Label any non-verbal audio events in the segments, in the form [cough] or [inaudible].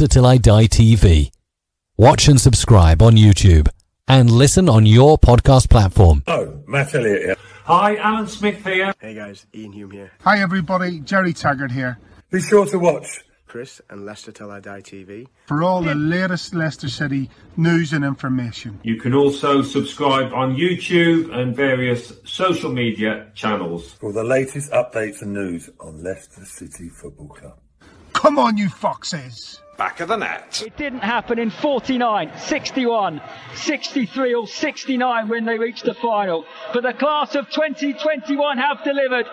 Leicester Till I Die TV. Watch and subscribe on YouTube and listen on your podcast platform. Oh, Matt Elliott here. Hi, Alan Smith here. Hey guys, Iain Hume here. Hi everybody, Gerry Taggart here. Be sure to watch Chris and Leicester Till I Die TV for all the latest Leicester City news and information. You can also subscribe on YouTube and various social media channels for the latest updates and news on Leicester City Football Club. Come on, you foxes! Back of the net. It didn't happen in 49, 61, 63 or 69 when they reached the final. But the class of 2021 have delivered.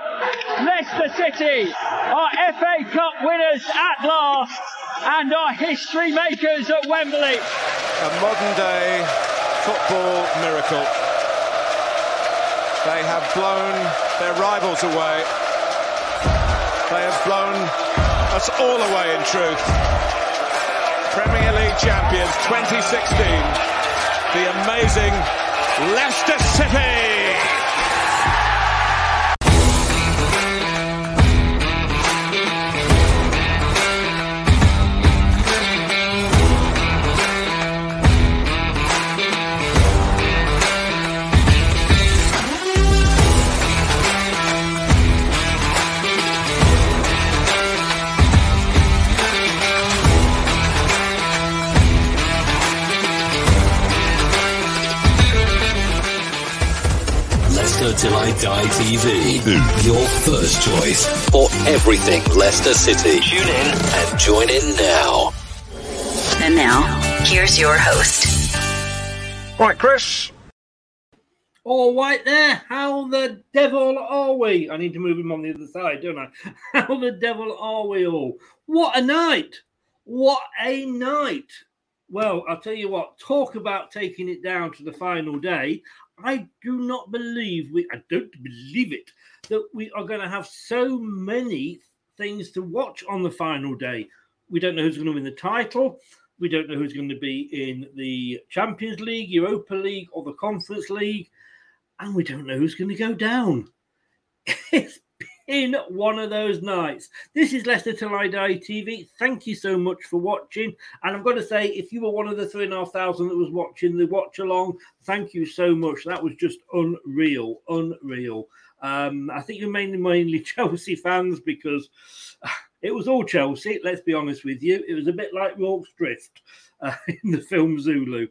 Leicester City are FA Cup winners at last and are history makers at Wembley. A modern day football miracle. They have blown their rivals away. They have blown us all away in truth. Premier League champions 2016, the amazing Leicester City. Till I Die TV. Your first choice for everything Leicester City. Tune in and join in now. And now, here's your host. Right, Chris. All right there. How the devil are we? I need to move him on the other side, don't I? [laughs] How the devil are we all? What a night! What a night! Well, I'll tell you what, talk about taking it down to the final day. I do not believe we, I don't believe it, that we are going to have so many things to watch on the final day. We don't know who's going to win the title. We don't know who's going to be in the Champions League, Europa League, or the Conference League. And we don't know who's going to go down. [laughs] It's in one of those nights. This is Leicester Till I Die TV. Thank you so much for watching. And I'm going to say, if you were one of the three and a half thousand that was watching the watch along, thank you so much. That was just unreal, unreal. Um, I think you're mainly mainly [laughs] Chelsea fans because it was all Chelsea. Let's be honest with you. It was a bit like Rorke's Drift. Uh, [laughs] in the film Zulu.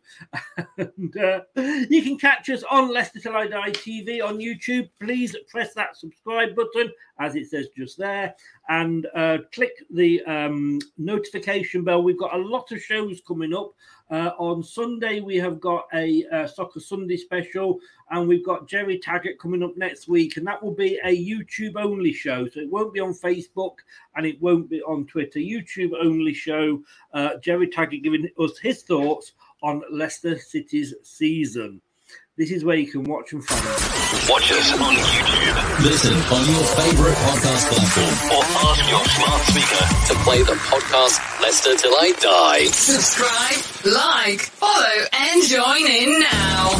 and uh, you can catch us on Leicester Till I Die TV on YouTube. Please press that subscribe button, as it says just there, and uh, click the um, notification bell. We've got a lot of shows coming up. Uh, on Sunday, we have got a uh, Soccer Sunday special, and we've got Gerry Taggart coming up next week, and that will be a YouTube only show. So it won't be on Facebook and it won't be on Twitter. YouTube only show. Uh, Gerry Taggart giving us his thoughts on Leicester City's season. This is where you can watch and follow. Watch us on YouTube. Listen on your favorite podcast platform or ask your smart speaker to play the podcast Leicester Till I Die. Subscribe, like, follow, and join in now.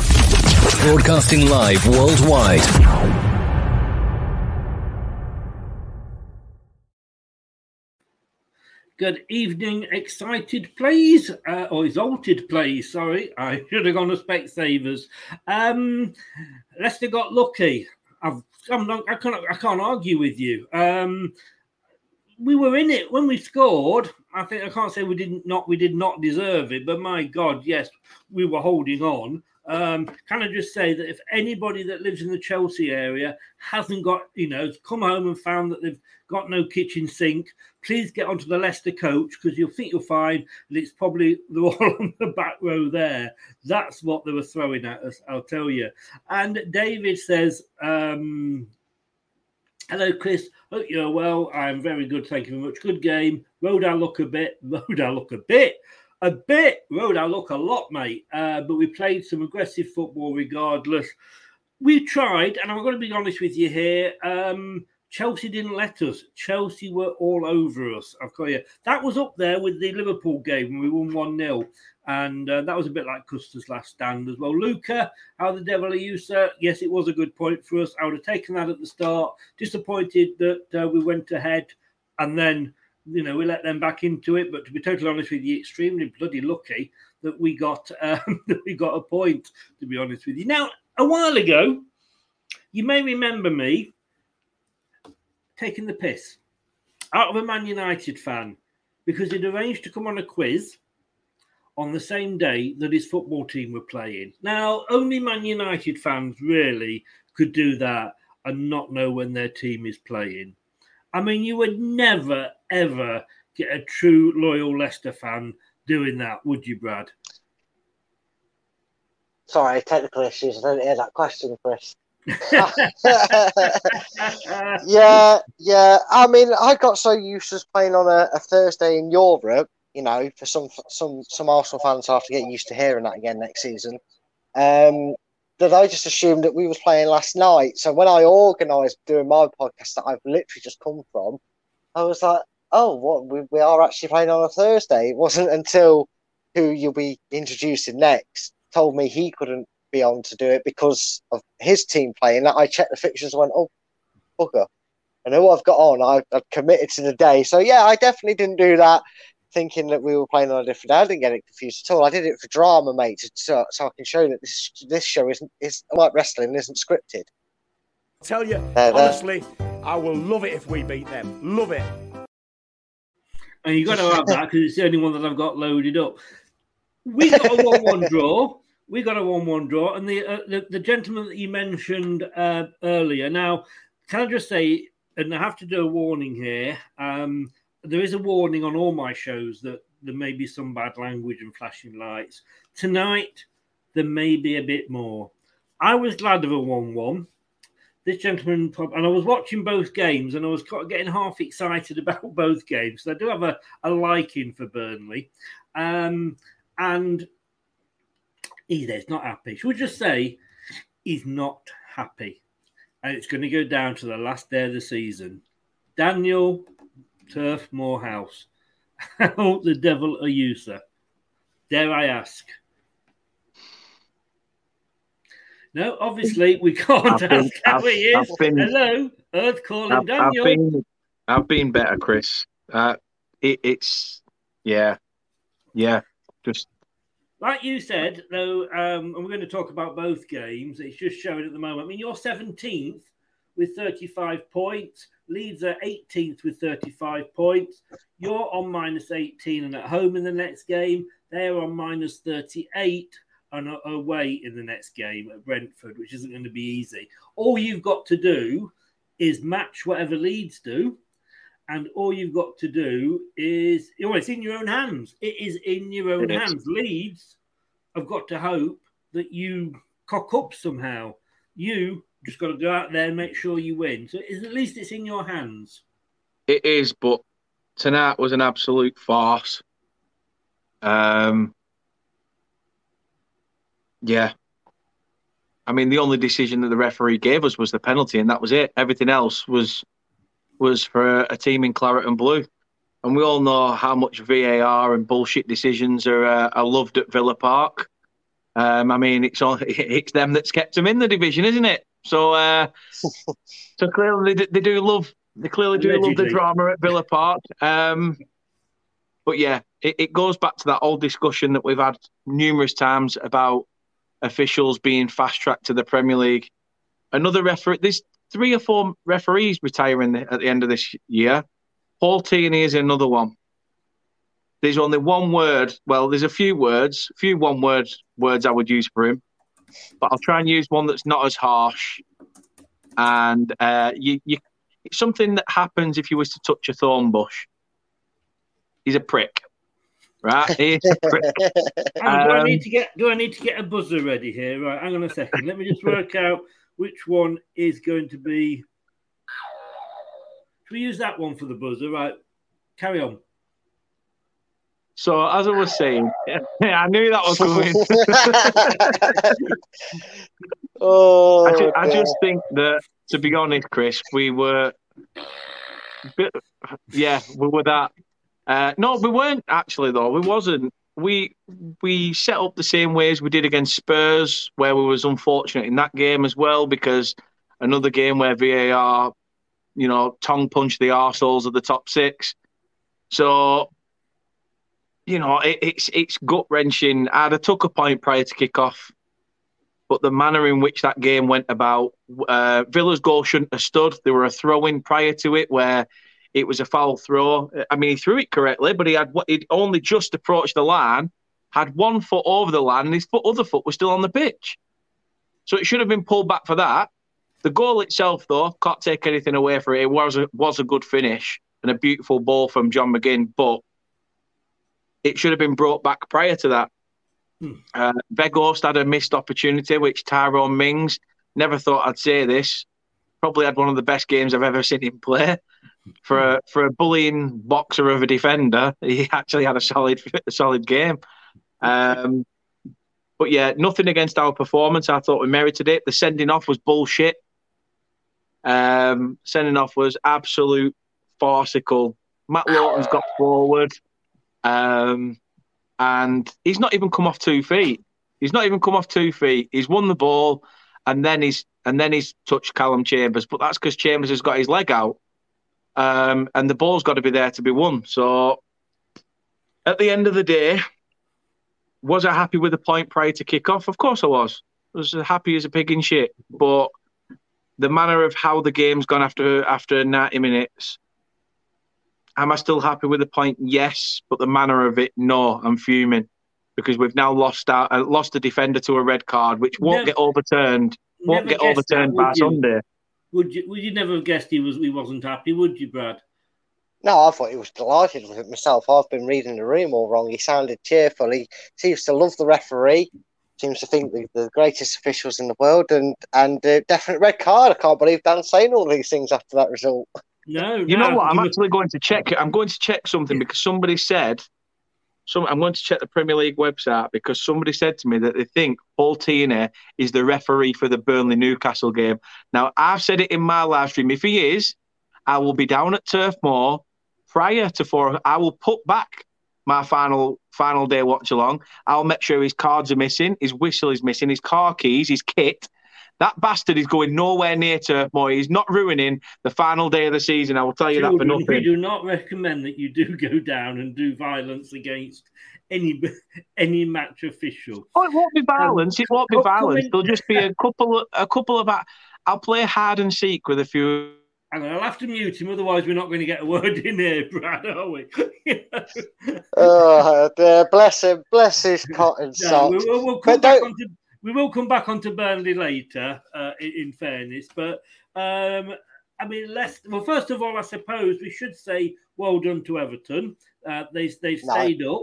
Broadcasting live worldwide. Good evening, excited please, uh, or exalted please. Sorry, I [laughs] should have gone to Specsavers. Um, Leicester got lucky. I've, I'm not, I can't, I can't argue with you. Um, we were in it when we scored. I think I can't say we didn't not we did not deserve it, but my God, yes, we were holding on. Um, can I just say that if anybody that lives in the Chelsea area hasn't got, you know, come home and found that they've got no kitchen sink, please get onto the Leicester coach because you'll think you'll find that it's probably [laughs] the one on the back row there. That's what they were throwing at us, I'll tell you. And David says, um, Hello, Chris. Hope you're well. I'm very good. Thank you very much. Good game. Rode our luck a bit. [laughs] Rode our luck a bit a bit. Rode our luck a lot, mate. Uh, but we played some aggressive football regardless. We tried, and I'm going to be honest with you here. Um, Chelsea didn't let us. Chelsea were all over us. I've got you. That was up there with the Liverpool game when we won 1 0. And uh, that was a bit like Custer's last stand as well. Luca, how the devil are you, sir? Yes, it was a good point for us. I would have taken that at the start. Disappointed that uh, we went ahead and then you know, we let them back into it. But to be totally honest with you, extremely bloody lucky that we got [laughs] um, that we got a point. To be honest with you, now a while ago, you may remember me taking the piss out of a Man United fan because he'd arranged to come on a quiz on the same day that his football team were playing. Now, only Man United fans really could do that and not know when their team is playing. I mean, you would never, ever get a true loyal Leicester fan doing that, would you, Brad? Sorry, technical issues. I didn't hear that question, Chris. [laughs] [laughs] yeah, yeah. I mean, I got so used to playing on a, a, Thursday in Europe. You know, for some some some Arsenal fans have to get used to hearing that again next season. Um, that I just assumed that we was playing last night. So when I organised doing my podcast that I've literally just come from, I was like, oh, what we, we are actually playing on a Thursday. It wasn't until who you'll be introducing next told me he couldn't be on to do it because of his team playing that I checked the fixtures and went, oh, bugger. And who I've got on, I've, I've committed to the day. So yeah, I definitely didn't do that thinking that we were playing on a different day. I didn't get it confused at all. I did it for drama, mate, so, so I can show that this this show isn't is like wrestling isn't scripted. I'll tell you, honestly, I will love it if we beat them. Love it. And you got to have that because it's the only one that I've got loaded up. We got a one-one [laughs] draw. We got a one-one draw, and the, uh, the the gentleman that you mentioned uh, earlier. Now, can I just say, and I have to do a warning here. Um, there is a warning on all my shows that there may be some bad language and flashing lights. Tonight, there may be a bit more. I was glad of a 1 1. This gentleman, and I was watching both games and I was getting half excited [laughs] about both games. So I do have a, a liking for Burnley. Um, and he's not happy. Should we just say he's not happy? And it's going to go down to the last day of the season. Daniel Turf Moorhouse. [laughs] How the devil are you, sir? Dare I ask? No, obviously we [laughs] can't I've ask been, how I've, he is. Been, Hello, Earth calling I've, Daniel. I've been, I've been better, Chris. Uh, it, it's yeah, yeah, just like you said, though, um, and we're going to talk about both games. It's just showing at the moment. I mean, you're 17th with 35 points. Leeds are 18th with 35 points. You're on minus 18 and at home in the next game. They're on minus 38 and away in the next game at Brentford, which isn't going to be easy. All you've got to do is match whatever Leeds do. And all you've got to do is, well, it's in your own hands. It is in your own It is. hands. Leeds have got to hope that you cock up somehow. You just got to go out there and make sure you win. So at least it's in your hands. It is, but tonight was an absolute farce. Um, yeah. I mean, the only decision that the referee gave us was the penalty, and that was it. Everything else was was for a team in claret and blue, and we all know how much VAR and bullshit decisions are uh, are loved at Villa Park. Um, I mean, it's all, [laughs] it's them that's kept them in the division, isn't it? So, uh, [laughs] so clearly they, they do love they clearly do love the drama at Villa Park. Um, but yeah, it, it goes back to that old discussion that we've had numerous times about officials being fast tracked to the Premier League. Another referee, there's three or four referees retiring at the end of this year. Paul Tierney is another one. There's only one word. Well, there's a few words, a few one word words I would use for him, but I'll try and use one that's not as harsh. And uh, you, you, it's something that happens if you was to touch a thorn bush. He's a prick, right? He's a [laughs] prick. Hang on, do I Um, need to get do I need to get a buzzer ready here? Right, hang on a second. Let me just work [laughs] out which one is going to be. Should we use that one for the buzzer? Right, carry on. So as I was saying, [laughs] I knew that was coming. [laughs] oh, I, ju- I just think that, to be honest, Chris, we were, bit- yeah, we were that. Uh, no, we weren't actually though. We wasn't. We we set up the same way as we did against Spurs, where we was unfortunate in that game as well because another game where VAR, you know, tongue punched the arseholes of the top six. So you know, it, it's it's gut wrenching. I'd have took a point prior to kick off, but the manner in which that game went about, uh, Villa's goal shouldn't have stood. There were a throw in prior to it where it was a foul throw. I mean, he threw it correctly, but he had he'd only just approached the line, had one foot over the line, and his foot, other foot was still on the pitch. So it should have been pulled back for that. The goal itself, though, can't take anything away from it. It was a, was a good finish and a beautiful ball from John McGinn, but it should have been brought back prior to that. Uh, Weghorst had a missed opportunity, which Tyrone Mings never thought I'd say this. Probably had one of the best games I've ever seen him play. For a for a bullying boxer of a defender, he [laughs] actually had a solid a solid game. Um, but yeah, nothing against our performance. I thought we merited it. The sending off was bullshit. Um, sending off was absolute farcical. Matt Lowton's got forward. Um, and he's not even come off two feet. He's not even come off two feet. He's won the ball, and then he's and then he's touched Calum Chambers. But that's because Chambers has got his leg out, um, and the ball's got to be there to be won. So, at the end of the day, was I happy with the point prior to kick off? Of course I was. I was as happy as a pig in shit. But the manner of how the game's gone after after 90 minutes, am I still happy with the point? Yes, but the manner of it, no. I'm fuming because we've now lost out, uh, lost a defender to a red card, which won't Never- get overturned. Won't get guessed that, overturned would by you? Sunday. Would you would you never have guessed he was he wasn't happy, would you, Brad? No, I thought he was delighted with it myself. I've been reading the room all wrong. He sounded cheerful. He seems to love the referee. Seems to think they're the greatest officials in the world, and and uh, definite red card. I can't believe Dan's saying all these things after that result. [laughs] No, You know what? I'm actually going to check. I'm going to check something because somebody said, some, I'm going to check the Premier League website because somebody said to me that they think Paul Tierney is the referee for the Burnley Newcastle game. Now, I've said it in my live stream. If he is, I will be down at Turf Moor prior to four. I will put back my final final day watch along. I'll make sure his cards are missing, his whistle is missing, his car keys, his kit. That bastard is going nowhere near Turf Moor. He's not ruining the final day of the season. I will tell you that for nothing. We do not recommend that you do go down and do violence against any [laughs] any match official. Oh, it won't be um, violence. it won't be violence. come There'll just be a [laughs] couple of a couple of. I'll play hide and seek with a few Hang on, I'll have to mute him, otherwise we're not going to get a word in here, [laughs] Brad, are we? oh, dear, bless him, bless his cotton No, socks. we, will, we'll come But back don't- onto, we will come back onto Burnley later, uh, in, in fairness. But um, I mean, let's. Well, first of all, I suppose we should say well done to Everton. Uh, they they've No. stayed up.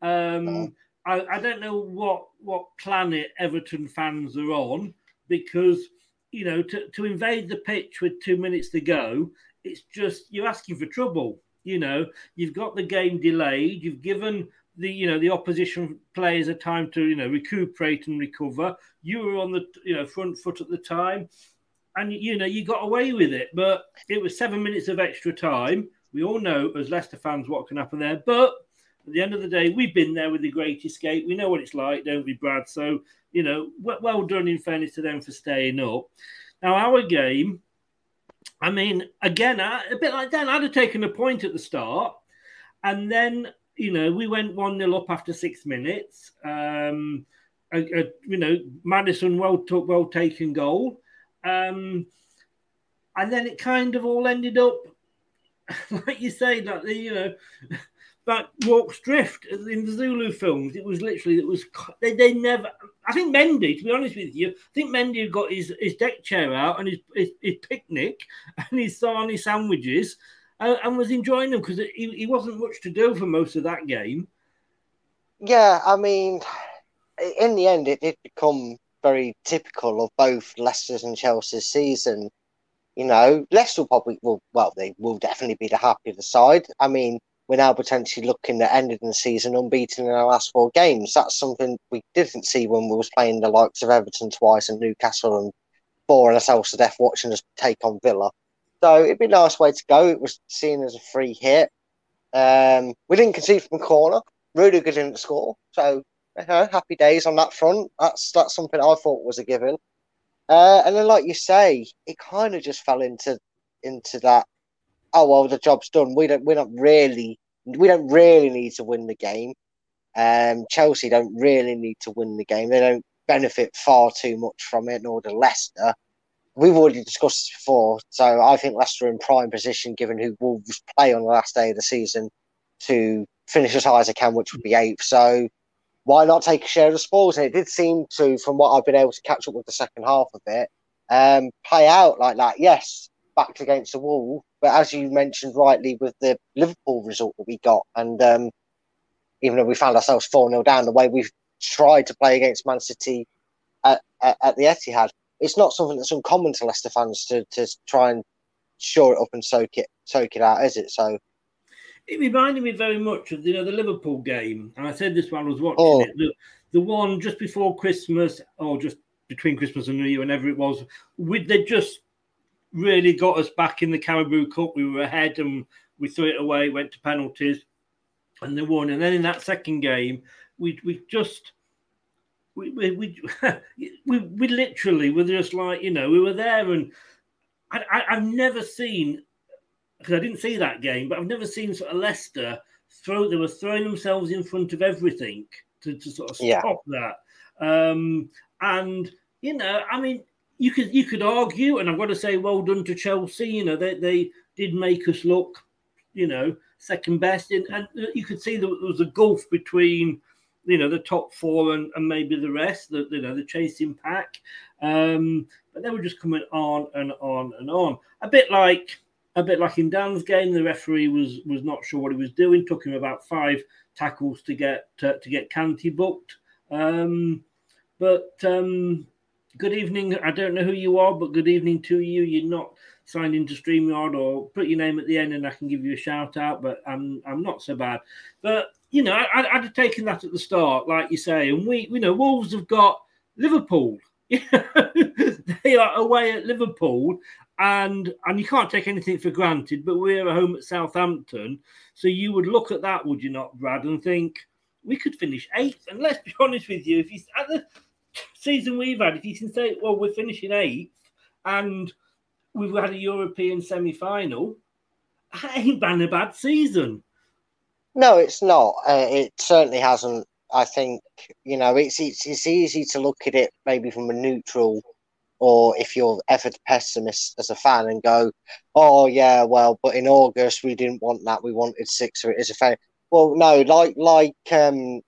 Um, I, I don't know what what planet Everton fans are on because you know to, to invade the pitch with two minutes to go, it's just you're asking for trouble. You know, you've got the game delayed. You've given the you know the opposition players a time to you know recuperate and recover. You were on the you know front foot at the time, and you know you got away with it. But it was seven minutes of extra time. We all know as Leicester fans what can happen there. But at the end of the day, we've been there with the Great Escape. We know what it's like, don't we, Brad? So you know, well, done in fairness to them for staying up. Now our game. I mean, again, a bit like Dan, I'd have taken a point at the start, and then you know we went one 0 up after six minutes. Um, a, a, you know, Maddison well took well taken goal, um, and then it kind of all ended up [laughs] like you say, that the you know. [laughs] That Rorke's Drift in the Zulu films, it was literally it was they, they never. I think Mendy, to be honest with you, I think Mendy got his, his deck chair out and his, his, his picnic [laughs] and his sarnie sandwiches and, and was enjoying them because he, he wasn't much to do for most of that game. Yeah, I mean, in the end, it did become very typical of both Leicester's and Chelsea's season. You know, Leicester probably will well, they will definitely be the happier side. I mean, we're now potentially looking at ending the season unbeaten in our last four games. That's something we didn't see when we was playing the likes of Everton twice and Newcastle and boring ourselves to death watching us take on Villa. So it'd be a nice way to go. It was seen as a free hit. Um, we didn't concede from a corner. Rudiger didn't score, so you know, happy days on that front. That's that's something I thought was a given. Uh, and then, like you say, it kind of just fell into into that. Oh well, the job's done. We don't. We're not really. We don't really need to win the game. Um, Chelsea don't really need to win the game. They don't benefit far too much from it, nor do Leicester. We've already discussed this before, so I think Leicester are in prime position, given who Wolves play on the last day of the season, to finish as high as they can, which would be eighth. So why not take a share of the spoils? And it did seem to, from what I've been able to catch up with the second half of it, um, play out like that. Yes, backed against the wall, but as you mentioned rightly, with the Liverpool result that we got, and um, even though we found ourselves 4 0 down, the way we've tried to play against Man City at, at, at the Etihad, it's not something that's uncommon to Leicester fans to, to try and shore it up and soak it soak it out, is it? So It reminded me very much of you know the Liverpool game, and I said this while I was watching Oh. it. The, the one just before Christmas, or just between Christmas and New Year, whenever it was, we they just really got us back in the Carabao Cup. We were ahead and we threw it away, went to penalties, and they won. And then in that second game, we we just we we we, [laughs] we, we literally were just like you know we were there, and I, I, I've never seen because I didn't see that game, but I've never seen sort of Leicester throw. They were throwing themselves in front of everything to, to sort of stop Yeah. that. Um, and you know, I mean, you could you could argue, and I've got to say, well done to Chelsea. You know, they they did make us look, you know, second best, and, and you could see that there was a gulf between. You know the top four and, and maybe the rest, the you know the chasing pack, um, but they were just coming on and on and on. A bit like a bit like in Dan's game, the referee was was not sure what he was doing. Took him about five tackles to get to, to get Kanté booked. Um, but um, good evening. I don't know who you are, but good evening to you. You're not signed into Streamyard or put your name at the end, and I can give you a shout out. But I'm I'm not so bad. But you know, I, I'd have taken that at the start, like you say. And we, you know, Wolves have got Liverpool. [laughs] they are away at Liverpool, and and you can't take anything for granted. But we're at home at Southampton, so you would look at that, would you not, Brad, and think we could finish eighth? And let's be [laughs] honest with you, if you at the season we've had, if you can say, well, we're finishing eighth, and we've had a European semi-final, [laughs] that ain't been a bad season. No, it's not. Uh, it certainly hasn't. I think you know it's, it's it's easy to look at it maybe from a neutral or if you're ever pessimist as a fan and go, "Oh yeah, well, but in August we didn't want that. We wanted six, or it is a fan." Well, no, like like um,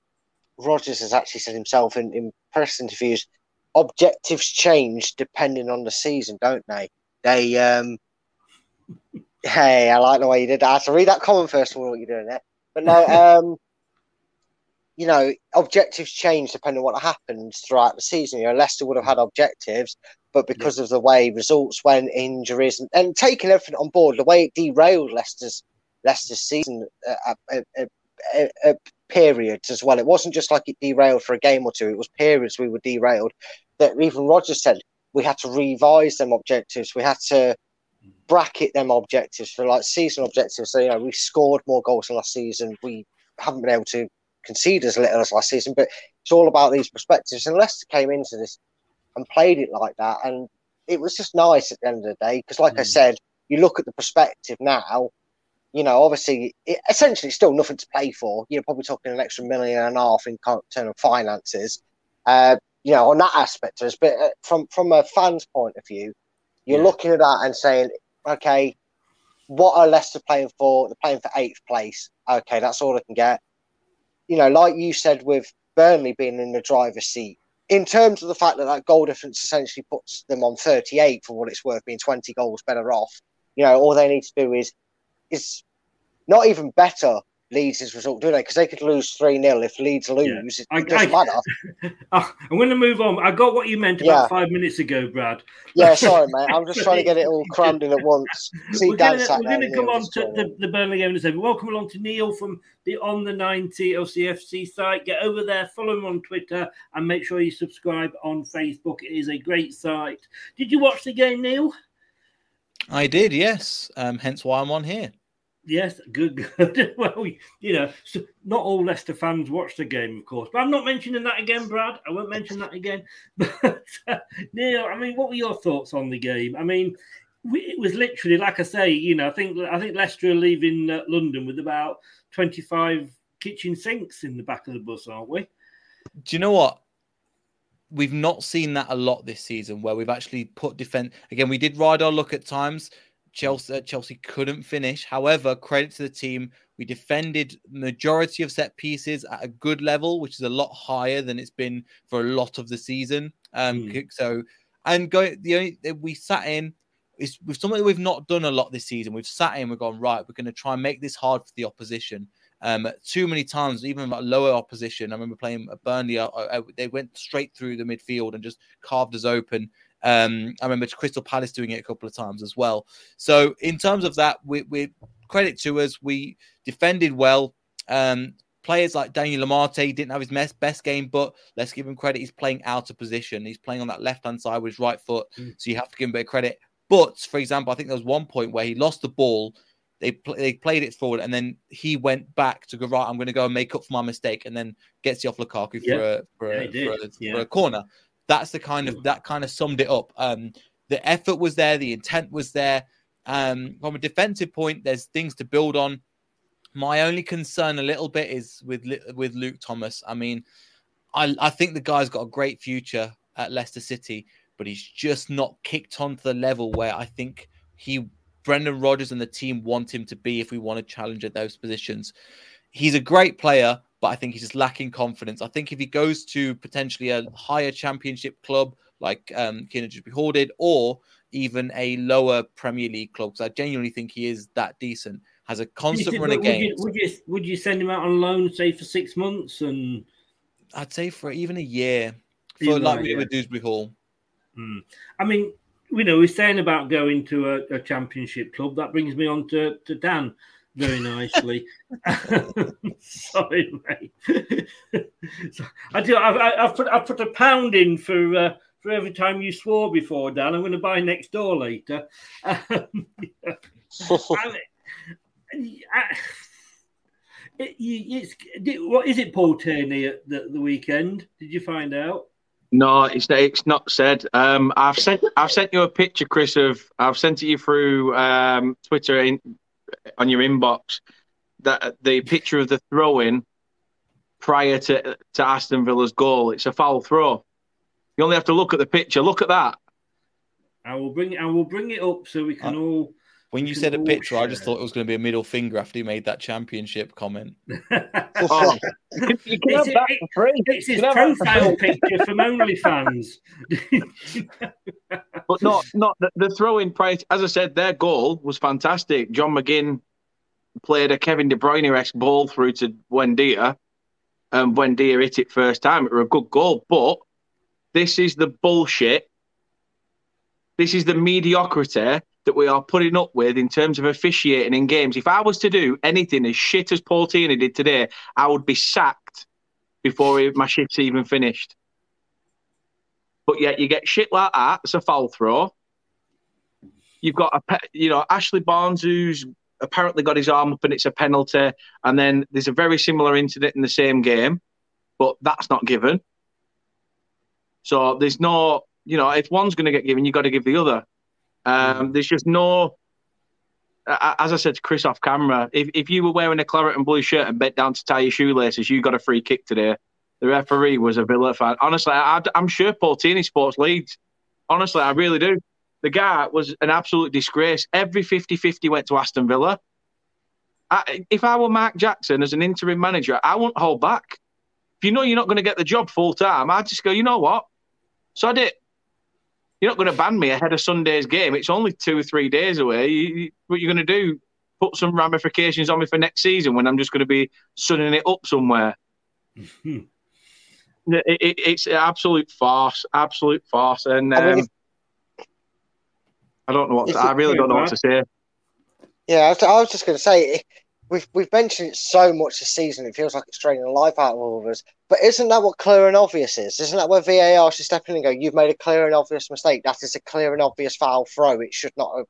Rodgers has actually said himself in, in press interviews, objectives change depending on the season, don't they? They um, [laughs] hey, I like the way you did that. I had to read that comment first of all. What you're doing there, but no, [laughs] um, you know, objectives change depending on what happens throughout the season. You know, Leicester would have had objectives, but because yeah. of the way results went, injuries, and, and, taking everything on board, the way it derailed Leicester's Leicester's season uh, uh, uh, uh periods as well. It wasn't just like it derailed for a game or two; it was periods we were derailed. That even Rodgers said we had to revise them objectives. We had to bracket them objectives for like season objectives. So you know, we scored more goals last season. We haven't been able to concede as little as last season, but it's all about these perspectives. And Leicester came into this and played it like that, and it was just nice at the end of the day because, like mm. I said, you look at the perspective now. You know, obviously, it, essentially, still nothing to play for. You're probably talking an extra million and a half in terms of finances. Uh, you know, on that aspect of us, but uh, from from a fan's point of view, you're yeah. looking at that and saying, okay, what are Leicester playing for? They're playing for eighth place. Okay, that's all I can get you know, like you said with Burnley being in the driver's seat, in terms of the fact that that goal difference essentially puts them on 38 for what it's worth, being 20 goals better off, you know, all they need to do is is not even better Leeds' result, do they? Because they could lose 3 0 if Leeds lose. Yeah. It, doesn't I, matter. [laughs] I'm going to move on. I got what you meant about yeah. five minutes ago, Brad. Yeah, sorry, mate. I'm just trying to get it all [laughs] crammed in at once. See, we're going to come on to the, the Burnley game and welcome along to Neil from the On the 90 LCFC site. Get over there, follow him on Twitter, and make sure you subscribe on Facebook. It is a great site. Did you watch the game, Neil? I did, yes. Um, hence why I'm on here. Yes, good, good. [laughs] well, you know, so not all Leicester fans watch the game, of course, but I'm not mentioning that again, Brad. I won't mention that again. [laughs] But uh, Neil, I mean, what were your thoughts on the game? I mean, we, it was literally, like I say, you know, I think I think Leicester are leaving uh, London with about 25 kitchen sinks in the back of the bus, aren't we? Do you know what? We've not seen that a lot this season, where we've actually put defense. Again, we did ride our luck at times Chelsea Chelsea couldn't finish. However, credit to the team, we defended majority of set pieces at a good level, which is a lot higher than it's been for a lot of the season. Um, mm. so and go the only we sat in is with something that we've not done a lot this season. We've sat in, we've gone right. We're going to try and make this hard for the opposition. Um, too many times, even like lower opposition. I remember playing Burnley. I, I, they went straight through the midfield and just carved us open. Um, I remember Crystal Palace doing it a couple of times as well. So in terms of that, we, we credit to us. We defended well. Um, players like Daniel Amartey didn't have his best, best game, but let's give him credit. He's playing out of position. He's playing on that left hand side with his right foot, mm. so you have to give him a bit of credit. But for example, I think there was one point where he lost the ball. They pl- they played it forward, and then he went back to go right. I'm going to go and make up for my mistake, and then gets it off Lukaku yeah. for a for, yeah, a, for, a, yeah. for a corner. That's the kind of that kind of summed it up. Um, the effort was there, the intent was there. Um, from a defensive point, there's things to build on. My only concern a little bit is with with Luke Thomas. I mean, I I think the guy's got a great future at Leicester City, but he's just not kicked on to the level where I think he Brendan Rodgers and the team want him to be if we want to challenge at those positions. He's a great player, but I think he's just lacking confidence. I think if he goes to potentially a higher championship club like um, Keenan be hoarded, or even a lower Premier League club, because I genuinely think he is that decent. Has a constant run of games. Would you, would you, send him out on loan, say for six months, and I'd say for even a year, for even like we with Dewsbury Hall. Hmm. I mean, you know, we're saying about going to a, a, championship club. That brings me on to, to Dan very nicely. [laughs] Sorry, mate. [laughs] so, I do. I, have put I've put a pound in for uh, for every time you swore before, Dan. I'm going to buy next door later. [laughs] Um, I, I, it, it's what is it, Paul Tierney at the, the weekend? Did you find out? No, it's it's not said. Um, I've sent I've sent you a picture, Chris. Of I've sent it you through um, Twitter in, on your inbox that the picture of the throw in prior to, to Aston Villa's goal. It's a foul throw. You only have to look at the picture. Look at that. I will bring I will bring it up so we can uh, all. When you said a picture, I just thought it was going to be a middle finger after you made that championship comment. [laughs] Oh, you can It's, have that for free. it's his You can for profile free. picture from OnlyFans. [laughs] but not not the, the throwing price. As I said, their goal was fantastic. John McGinn played a Kevin De Bruyne esque ball through to Buendia, and Buendia hit it first time. It was a good goal, but this is the bullshit. This is the mediocrity that we are putting up with in terms of officiating in games. If I was to do anything as shit as Paul Tierney did today, I would be sacked before my shift's even finished. But yet you get shit like that. It's a foul throw. You've got a, you know, Ashley Barnes who's apparently got his arm up and it's a penalty. And then there's a very similar incident in the same game, but that's not given. So there's no, you know, if one's going to get given, you've got to give the other. Um, There's just no, as I said to Chris off camera, if, if you were wearing a claret and blue shirt and bent down to tie your shoelaces, you got a free kick today. The referee was a Villa fan. Honestly, I, I'm sure Paul Tierney sports leads. Honestly, I really do. The guy was an absolute disgrace. Every 50 50 went to Aston Villa. I, if I were Mark Jackson as an interim manager, I wouldn't hold back. If you know you're not going to get the job full time, I'd just go, you know what? Sod it. You're not going to ban me ahead of Sunday's game. It's only two or three days away. You, you- what you're going to do? Put some ramifications on me for next season when I'm just going to be sunning it up somewhere. It- it- it's an absolute farce, absolute farce, and um, I I, don't know what. To, I really don't know what to say. Yeah, I was, I was just going to say we've we've mentioned it so much this season. It feels like it's draining the life out of all of us. But isn't that what clear and obvious is? Isn't that where VAR should step in and go? You've made a clear and obvious mistake. That is a clear and obvious foul throw. It should not have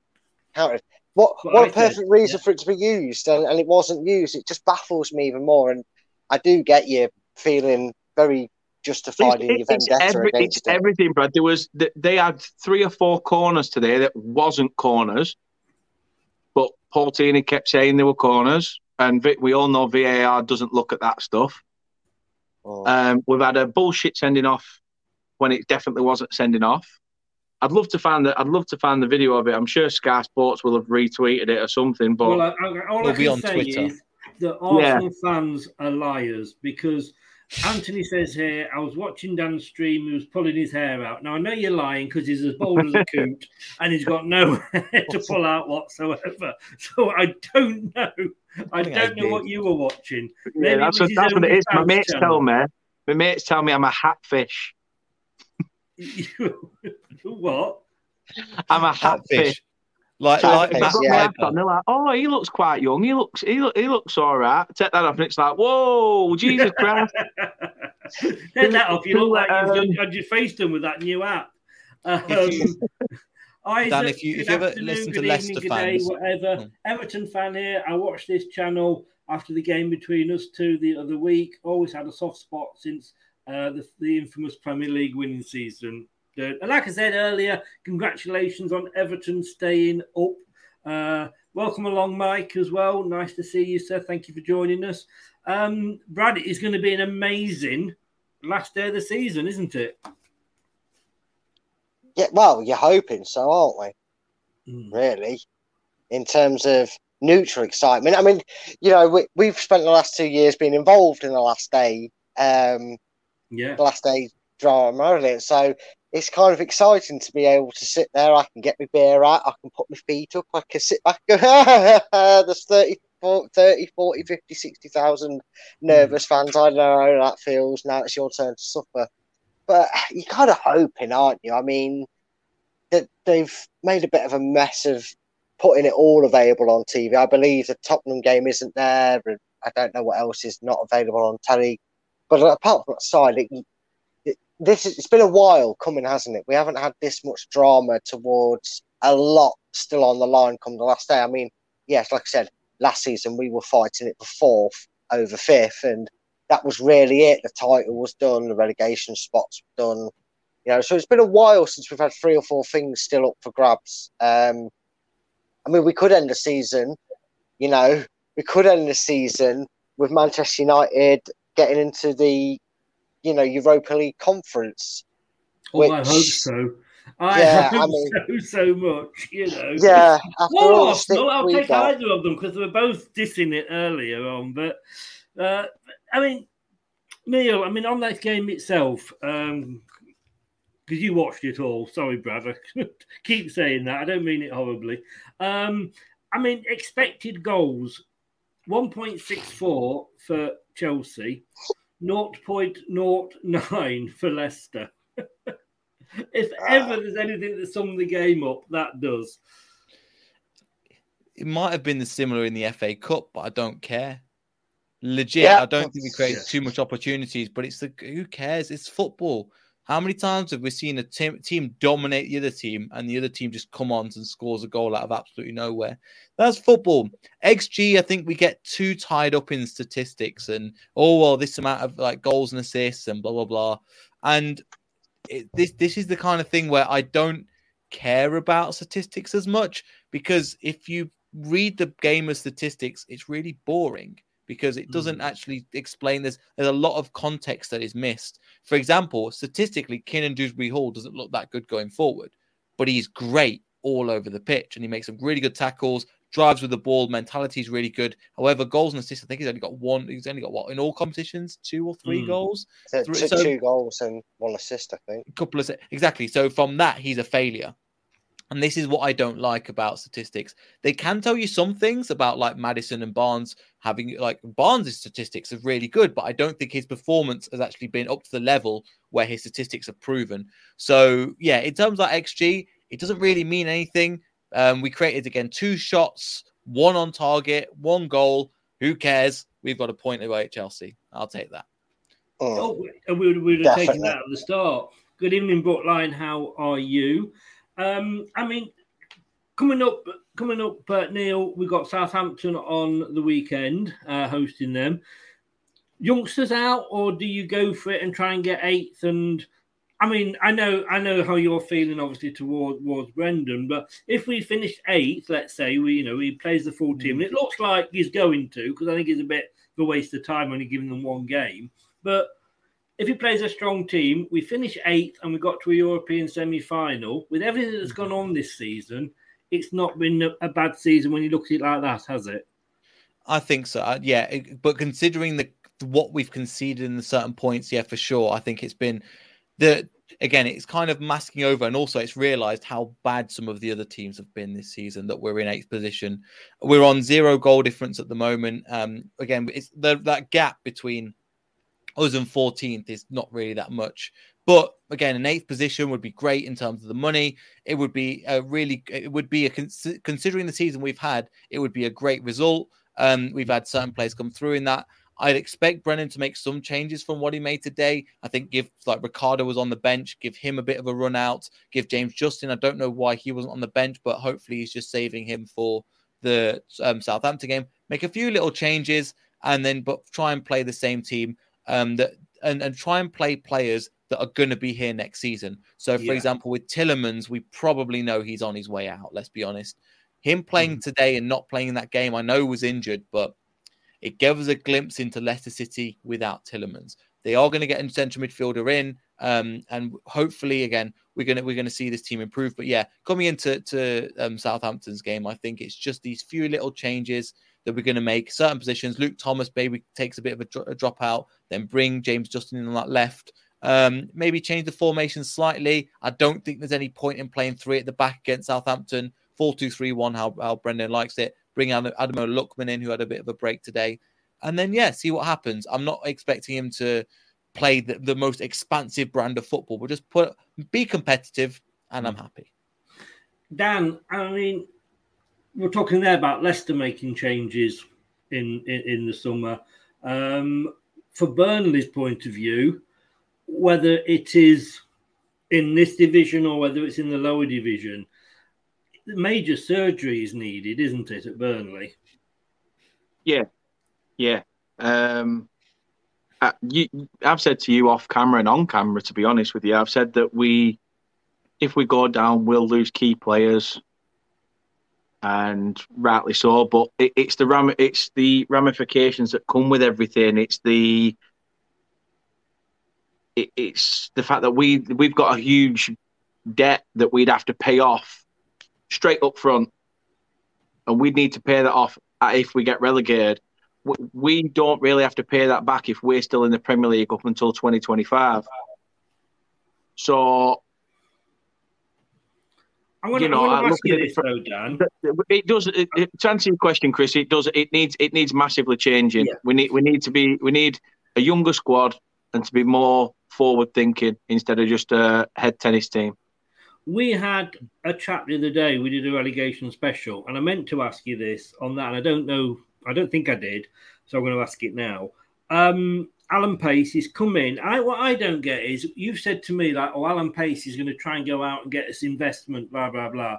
counted. What Well, what I a perfect reason for it to be used, and, and it wasn't used. It just baffles me even more. And I do get you feeling very justified in your It's, it's vendetta every, it's against it. everything, Brad. There was they had three or four corners today that wasn't corners, but Paul Tierney kept saying they were corners, and Vi- we all know VAR doesn't look at that stuff. Oh. Um, we've had a bullshit sending off when it definitely wasn't sending off. I'd love to find that. I'd love to find the video of it. I'm sure Sky Sports will have retweeted it or something. But well, I, I, all I It'll be can on say Twitter. is that Arsenal fans are liars because Anthony says here, I was watching Dan's stream, he was pulling his hair out. Now, I know you're lying because he's as bold as a coot [laughs] and he's got no [laughs] hair to pull out whatsoever. So I don't know. I I don't know what you were watching. yeah, Maybe that's what, that's what it is. My mates channel. tell me. My mates tell me I'm a hatfish. [laughs] what? I'm a hatfish. Hatfish. Like, like I've Matt got my Piper. they're like, "Oh, he looks quite young. He looks, he, look, he looks all right." Take that off, and it's like, "Whoa, Jesus [laughs] Christ!" [laughs] Take that off. You look like Um, you've done, had your face done with that new app. Um, Isaac, Dan, if you- [laughs] if you ever listen to Leicester evening, good day, fans- whatever. Hmm. Everton fan here. I watched this channel after the game between us two the other week. Always had a soft spot since uh, the, the infamous Premier League winning season. Good. And like I said earlier, congratulations on Everton staying up. Uh, welcome along, Mike, as well. Nice to see you, sir. Thank you for joining us. Um, Brad, it is going to be an amazing last day of the season, isn't it? Yeah, well, you're hoping so, aren't we? Really, in terms of neutral excitement. I mean, you know, we, we've spent the last two years being involved in the last day, um, Yeah. the last day drama, earlier. So it's kind of exciting to be able to sit there. I can get my beer out. I can put my feet up. I can sit back. [laughs] There's 30, 40, 30, 40, 50, 60,000 nervous fans. I know how that feels. Now it's your turn to suffer. But you're kind of hoping, aren't you? I mean, that they've made a bit of a mess of putting it all available on TV. I believe the Tottenham game isn't there, and I don't know what else is not available on telly. But apart from that side, it, this is, it's been a while coming, hasn't it? We haven't had this much drama towards a lot still on the line come the last day. I mean, yes, like I said, last season we were fighting it for fourth over fifth, and that was really it. The title was done, the relegation spots were done. You know, so it's been a while since we've had three or four things still up for grabs. Um, I mean, we could end the season, you know, we could end the season with Manchester United getting into the, you know, Europa League conference. Oh, I which- hope so. I Yeah, hope I mean- so so much. You know. Yeah, Or Arsenal, I'll take got. either of them because they were both dissing it earlier on. But uh, I mean, Neil, I mean, on that game itself, um, because you watched it all. Sorry, Brad. [laughs] I keep saying that. I don't mean it horribly. Um, I mean, expected goals 1.64 for Chelsea, 0.09 for Leicester. [laughs] if ah. ever there's anything that sums the game up, that does. It might have been the similar in the FA Cup, but I don't care. Legit, Yeah. I don't think we created too much opportunities, but it's the who cares? It's football. How many times have we seen a team, team dominate the other team and the other team just come on and scores a goal out of absolutely nowhere? That's football. XG, I think we get too tied up in statistics and oh well, this amount of like goals and assists and blah blah blah. And it, this this is the kind of thing where I don't care about statistics as much because if you read the game of statistics, it's really boring because it doesn't actually explain there's there's a lot of context that is missed. For example, statistically, Kiernan Dewsbury Hall doesn't look that good going forward, but he's great all over the pitch and he makes some really good tackles, drives with the ball, mentality is really good. However, goals and assists, I think he's only got one. He's only got what in all competitions, two or three Hmm. goals. So, Three- two, so- two goals and one assist, I think. A couple of exactly. So from that, he's a failure. And this is what I don't like about statistics. They can tell you some things about like Maddison and Barnes having like Barnes' statistics are really good, but I don't think his performance has actually been up to the level where his statistics are proven. So yeah, in terms of XG, it doesn't really mean anything. Um, we created again two shots, one on target, one goal. Who cares? We've got a point away at Chelsea. I'll take that. Oh, and we would, we would have taken that at the start. Good evening, Brookline. How are you? Um, I mean, coming up, coming up, uh, Neil. We've got Southampton on the weekend, uh, hosting them. Youngsters out, or do you go for it and try and get eighth? And I mean, I know, I know how you're feeling, obviously, toward towards Brendan. But if we finish eighth, let's say we, you know, he plays the full team, and it looks like he's going to, because I think it's a bit of a waste of time only giving them one game. But if he plays a strong team, we finish eighth and we got to a European semi final. With everything that's gone on this season, it's not been a, bad season when you look at it like that, has it? I think so. Uh, Yeah, but considering the what we've conceded in the certain points, yeah, for sure. I think it's been the again, it's kind of masking over, and also it's realised how bad some of the other teams have been this season. That we're in eighth position. We're on zero goal difference at the moment. Um, again, it's the, that gap between us and 14th is not really that much. But again, an eighth position would be great in terms of the money. It would be a really, it would be a considering the season we've had, it would be a great result. Um, we've had certain players come through in that. I'd expect Brendan to make some changes from what he made today. I think give like Ricardo was on the bench, give him a bit of a run out, give James Justin. I don't know why he wasn't on the bench, but hopefully he's just saving him for the um, Southampton game. Make a few little changes and then but try and play the same team um, that and, and try and play players that are going to be here next season. So, for Yeah. example, with Tielemans, we probably know he's on his way out. Let's be honest. Him playing today and not playing in that game, I know was injured, but it gave us a glimpse into Leicester City without Tielemans. They are going to get a central midfielder in, um, and hopefully, again, we're gonna we're gonna see this team improve. But yeah, coming into to um, Southampton's game, I think it's just these few little changes that we're going to make. Certain positions, Luke Thomas maybe takes a bit of a, dro- a drop out, then bring James Justin in on that left. Um, maybe change the formation slightly. I don't think there's any point in playing three at the back against Southampton. Four two three one, how, how Brendan likes it. Bring Adam, Ademola Lookman in, who had a bit of a break today. And then, yeah, see what happens. I'm not expecting him to play the, the most expansive brand of football, but just put be competitive, and I'm happy. Dan, I mean, we're talking there about Leicester making changes in in, in the summer. Um, for Burnley's point of view, whether it is in this division or whether it's in the lower division, major surgery is needed, isn't it, at Burnley? Yeah, yeah. Um, uh, you, I've said to you off camera and on camera, to be honest with you, I've said that we, if we go down, we'll lose key players, and rightly so. But it, it's the ram, it's the ramifications that come with everything. It's the, it, it's the fact that we we've got a huge debt that we'd have to pay off straight up front, and we'd need to pay that off if we get relegated. We don't really have to pay that back if we're still in the Premier League up until 2025. So Going you know, to I ask look you at it this though, Dan. it does. It, it, to answer your question, Chris, it does. It needs. It needs massively changing. We need. We need to be. We need a younger squad and to be more forward thinking instead of just a head tennis team. We had a chat the other day. We did a relegation special, and I meant to ask you this on that, and I don't know. I don't think I did, so I'm going to ask it now. Um, Alan Pace is coming. I what I don't get is you've said to me like, oh, Alan Pace is going to try and go out and get us investment, blah blah blah.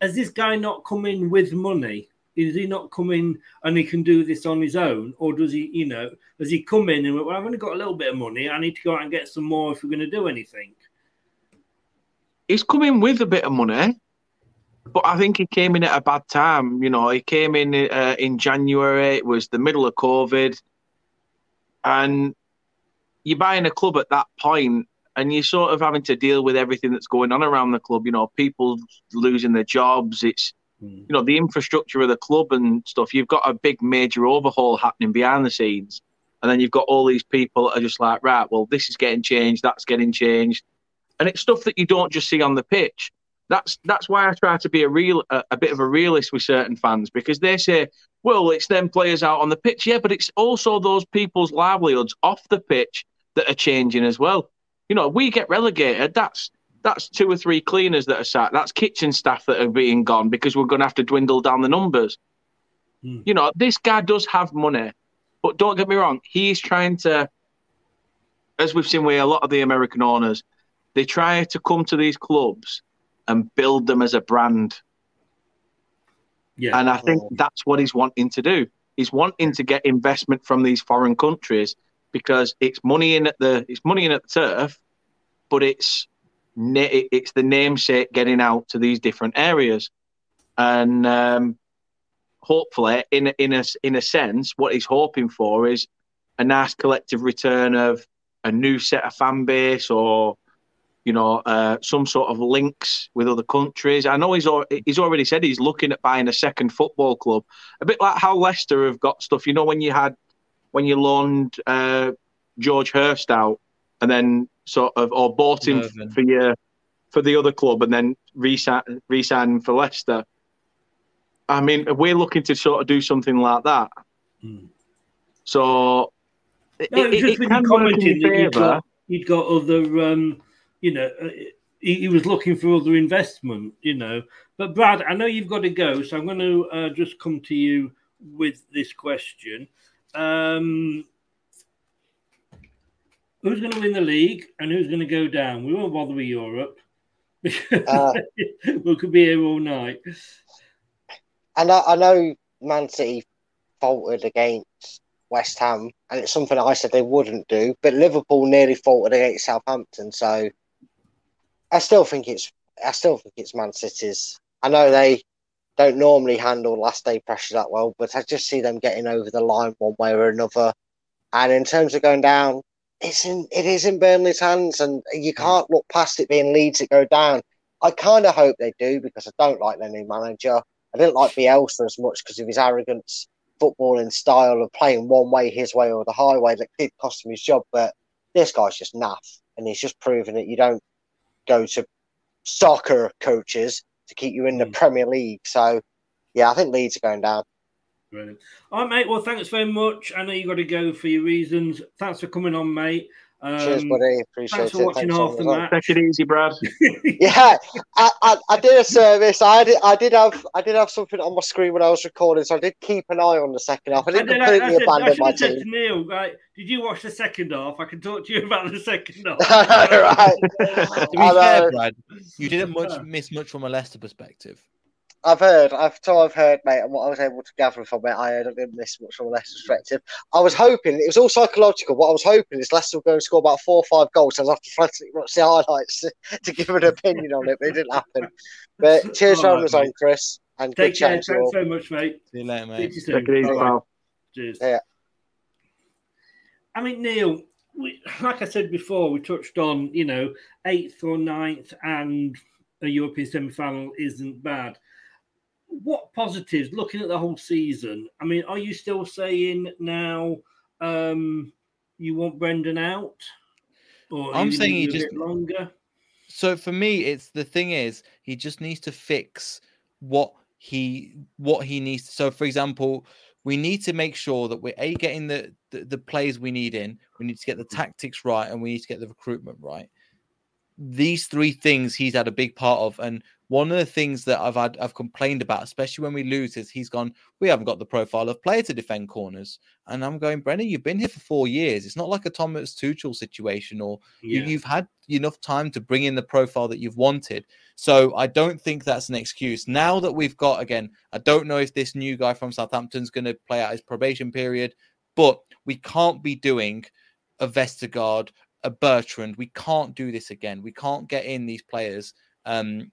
Has this guy not come in with money? Is he not coming and he can do this on his own, or does he, you know, does he come in and well, I've only got a little bit of money. I need to go out and get some more if we're going to do anything. He's coming with a bit of money, but I think he came in at a bad time. You know, he came in uh, in January. It was the middle of COVID, and you're buying a club at that point, and you're sort of having to deal with everything that's going on around the club. You know, people losing their jobs. It's hmm. you know the infrastructure of the club and stuff. You've got a big major overhaul happening behind the scenes, and then you've got all these people that are just like, right, well, this is getting changed, that's getting changed, and it's stuff that you don't just see on the pitch. That's that's why I try to be a real a, a bit of a realist with certain fans because they say, well, it's them players out on the pitch, yeah, but it's also those people's livelihoods off the pitch that are changing as well. You know, we get relegated. That's that's two or three cleaners that are sat. That's kitchen staff that are being gone because we're going to have to dwindle down the numbers. Hmm. You know, this guy does have money, but don't get me wrong. He's trying to, as we've seen with a lot of the American owners, they try to come to these clubs and build them as a brand. Yeah. And I think that's what he's wanting to do. He's wanting to get investment from these foreign countries because it's money in at the it's money in at the turf, but it's it's the namesake getting out to these different areas, and um, hopefully, in in a in a sense, what he's hoping for is a nice collective return of a new set of fan base or you know, uh, some sort of links with other countries. I know he's al- he's already said he's looking at buying a second football club, a bit like how Leicester have got stuff. You know, when you had when you loaned uh, George Hirst out and then sort of or bought him Mervyn. for your for the other club and then re-sign, re-sign him for Leicester. I mean, we're looking to sort of do something like that. So it, No, it, just it when can you work in commented your that you'd favour. got, you'd got other, um, you know, uh, he, he was looking for other investment, you know. But Brad, I know you've got to go, so I'm going to uh, just come to you with this question. Um, who's going to win the league and who's going to go down? We won't bother with Europe. [laughs] Uh, we could be here all night. And I, I know Man City faltered against West Ham, and it's something I said they wouldn't do. But Liverpool nearly faltered against Southampton, so I still think it's I still think it's Man City's. I know they don't normally handle last day pressure that well, but I just see them getting over the line one way or another. And in terms of going down, it's in it is in Burnley's hands, and you mm. can't look past it being Leeds that go down. I kind of hope they do because I don't like their new manager. I didn't like Bielsa as much because of his arrogance, footballing style of playing one way, his way, or the highway that did cost him his job. But this guy's just naff, and he's just proven that you don't go to soccer coaches to keep you in the hmm. Premier League. So, yeah, I think Leeds are going down. Brilliant. All right, mate. Well, thanks very much. I know you got to go for your reasons. Thanks for coming on, mate. Um, Cheers, buddy. Appreciate thanks for it. watching Thanks, half the Tom, as well. match. Take it easy, Brad. [laughs] [laughs] yeah, I, I, I did a service. I did I did have I did have something on my screen when I was recording, so I did keep an eye on the second half. I didn't did- completely said- abandon should my have said team. to Neil, right? Did you watch the second half? I can talk to you [laughs] about the second half. right. To be fair. Brad, you didn't much miss much from a Leicester perspective. I've heard, I've so I've heard, mate, and what I was able to gather from it, I didn't miss much from a Leicester perspective. I was hoping it was all psychological. What I was hoping is Leicester were go to score about four or five goals, and I'd have to frantically watch the highlights to, [laughs] to give an opinion on it, but it didn't happen. But [laughs] cheers for All having us on. Chris, and Take good care. Thanks to all. very much, mate. See you later, mate. to you soon. Take it easy, Bye-bye. pal. Cheers. Yeah. I mean, Neil, we, like I said before, we touched on you know eighth or ninth, and a European semi-final isn't bad. What positives? Looking at the whole season, I mean, are you still saying now um, you want Brendan out? Or I'm saying he just longer. So for me, it's the thing is he just needs to fix what he what he needs. So for example, we need to make sure that we're a getting the, the the players we need in. We need to get the tactics right, and we need to get the recruitment right. These three things he's had a big part of, and one of the things that I've had I've complained about, especially when we lose, is he's gone. We haven't got the profile of player to defend corners, and I'm going, Brendan, you've been here for four years. It's not like a Thomas Tuchel situation, or you, Yeah. you've had enough time to bring in the profile that you've wanted. So I don't think that's an excuse. Now that we've got again, I don't know if this new guy from Southampton's going to play out his probation period, but we can't be doing a Vestergaard, a Bertrand. We can't do this again. We can't get in these players um,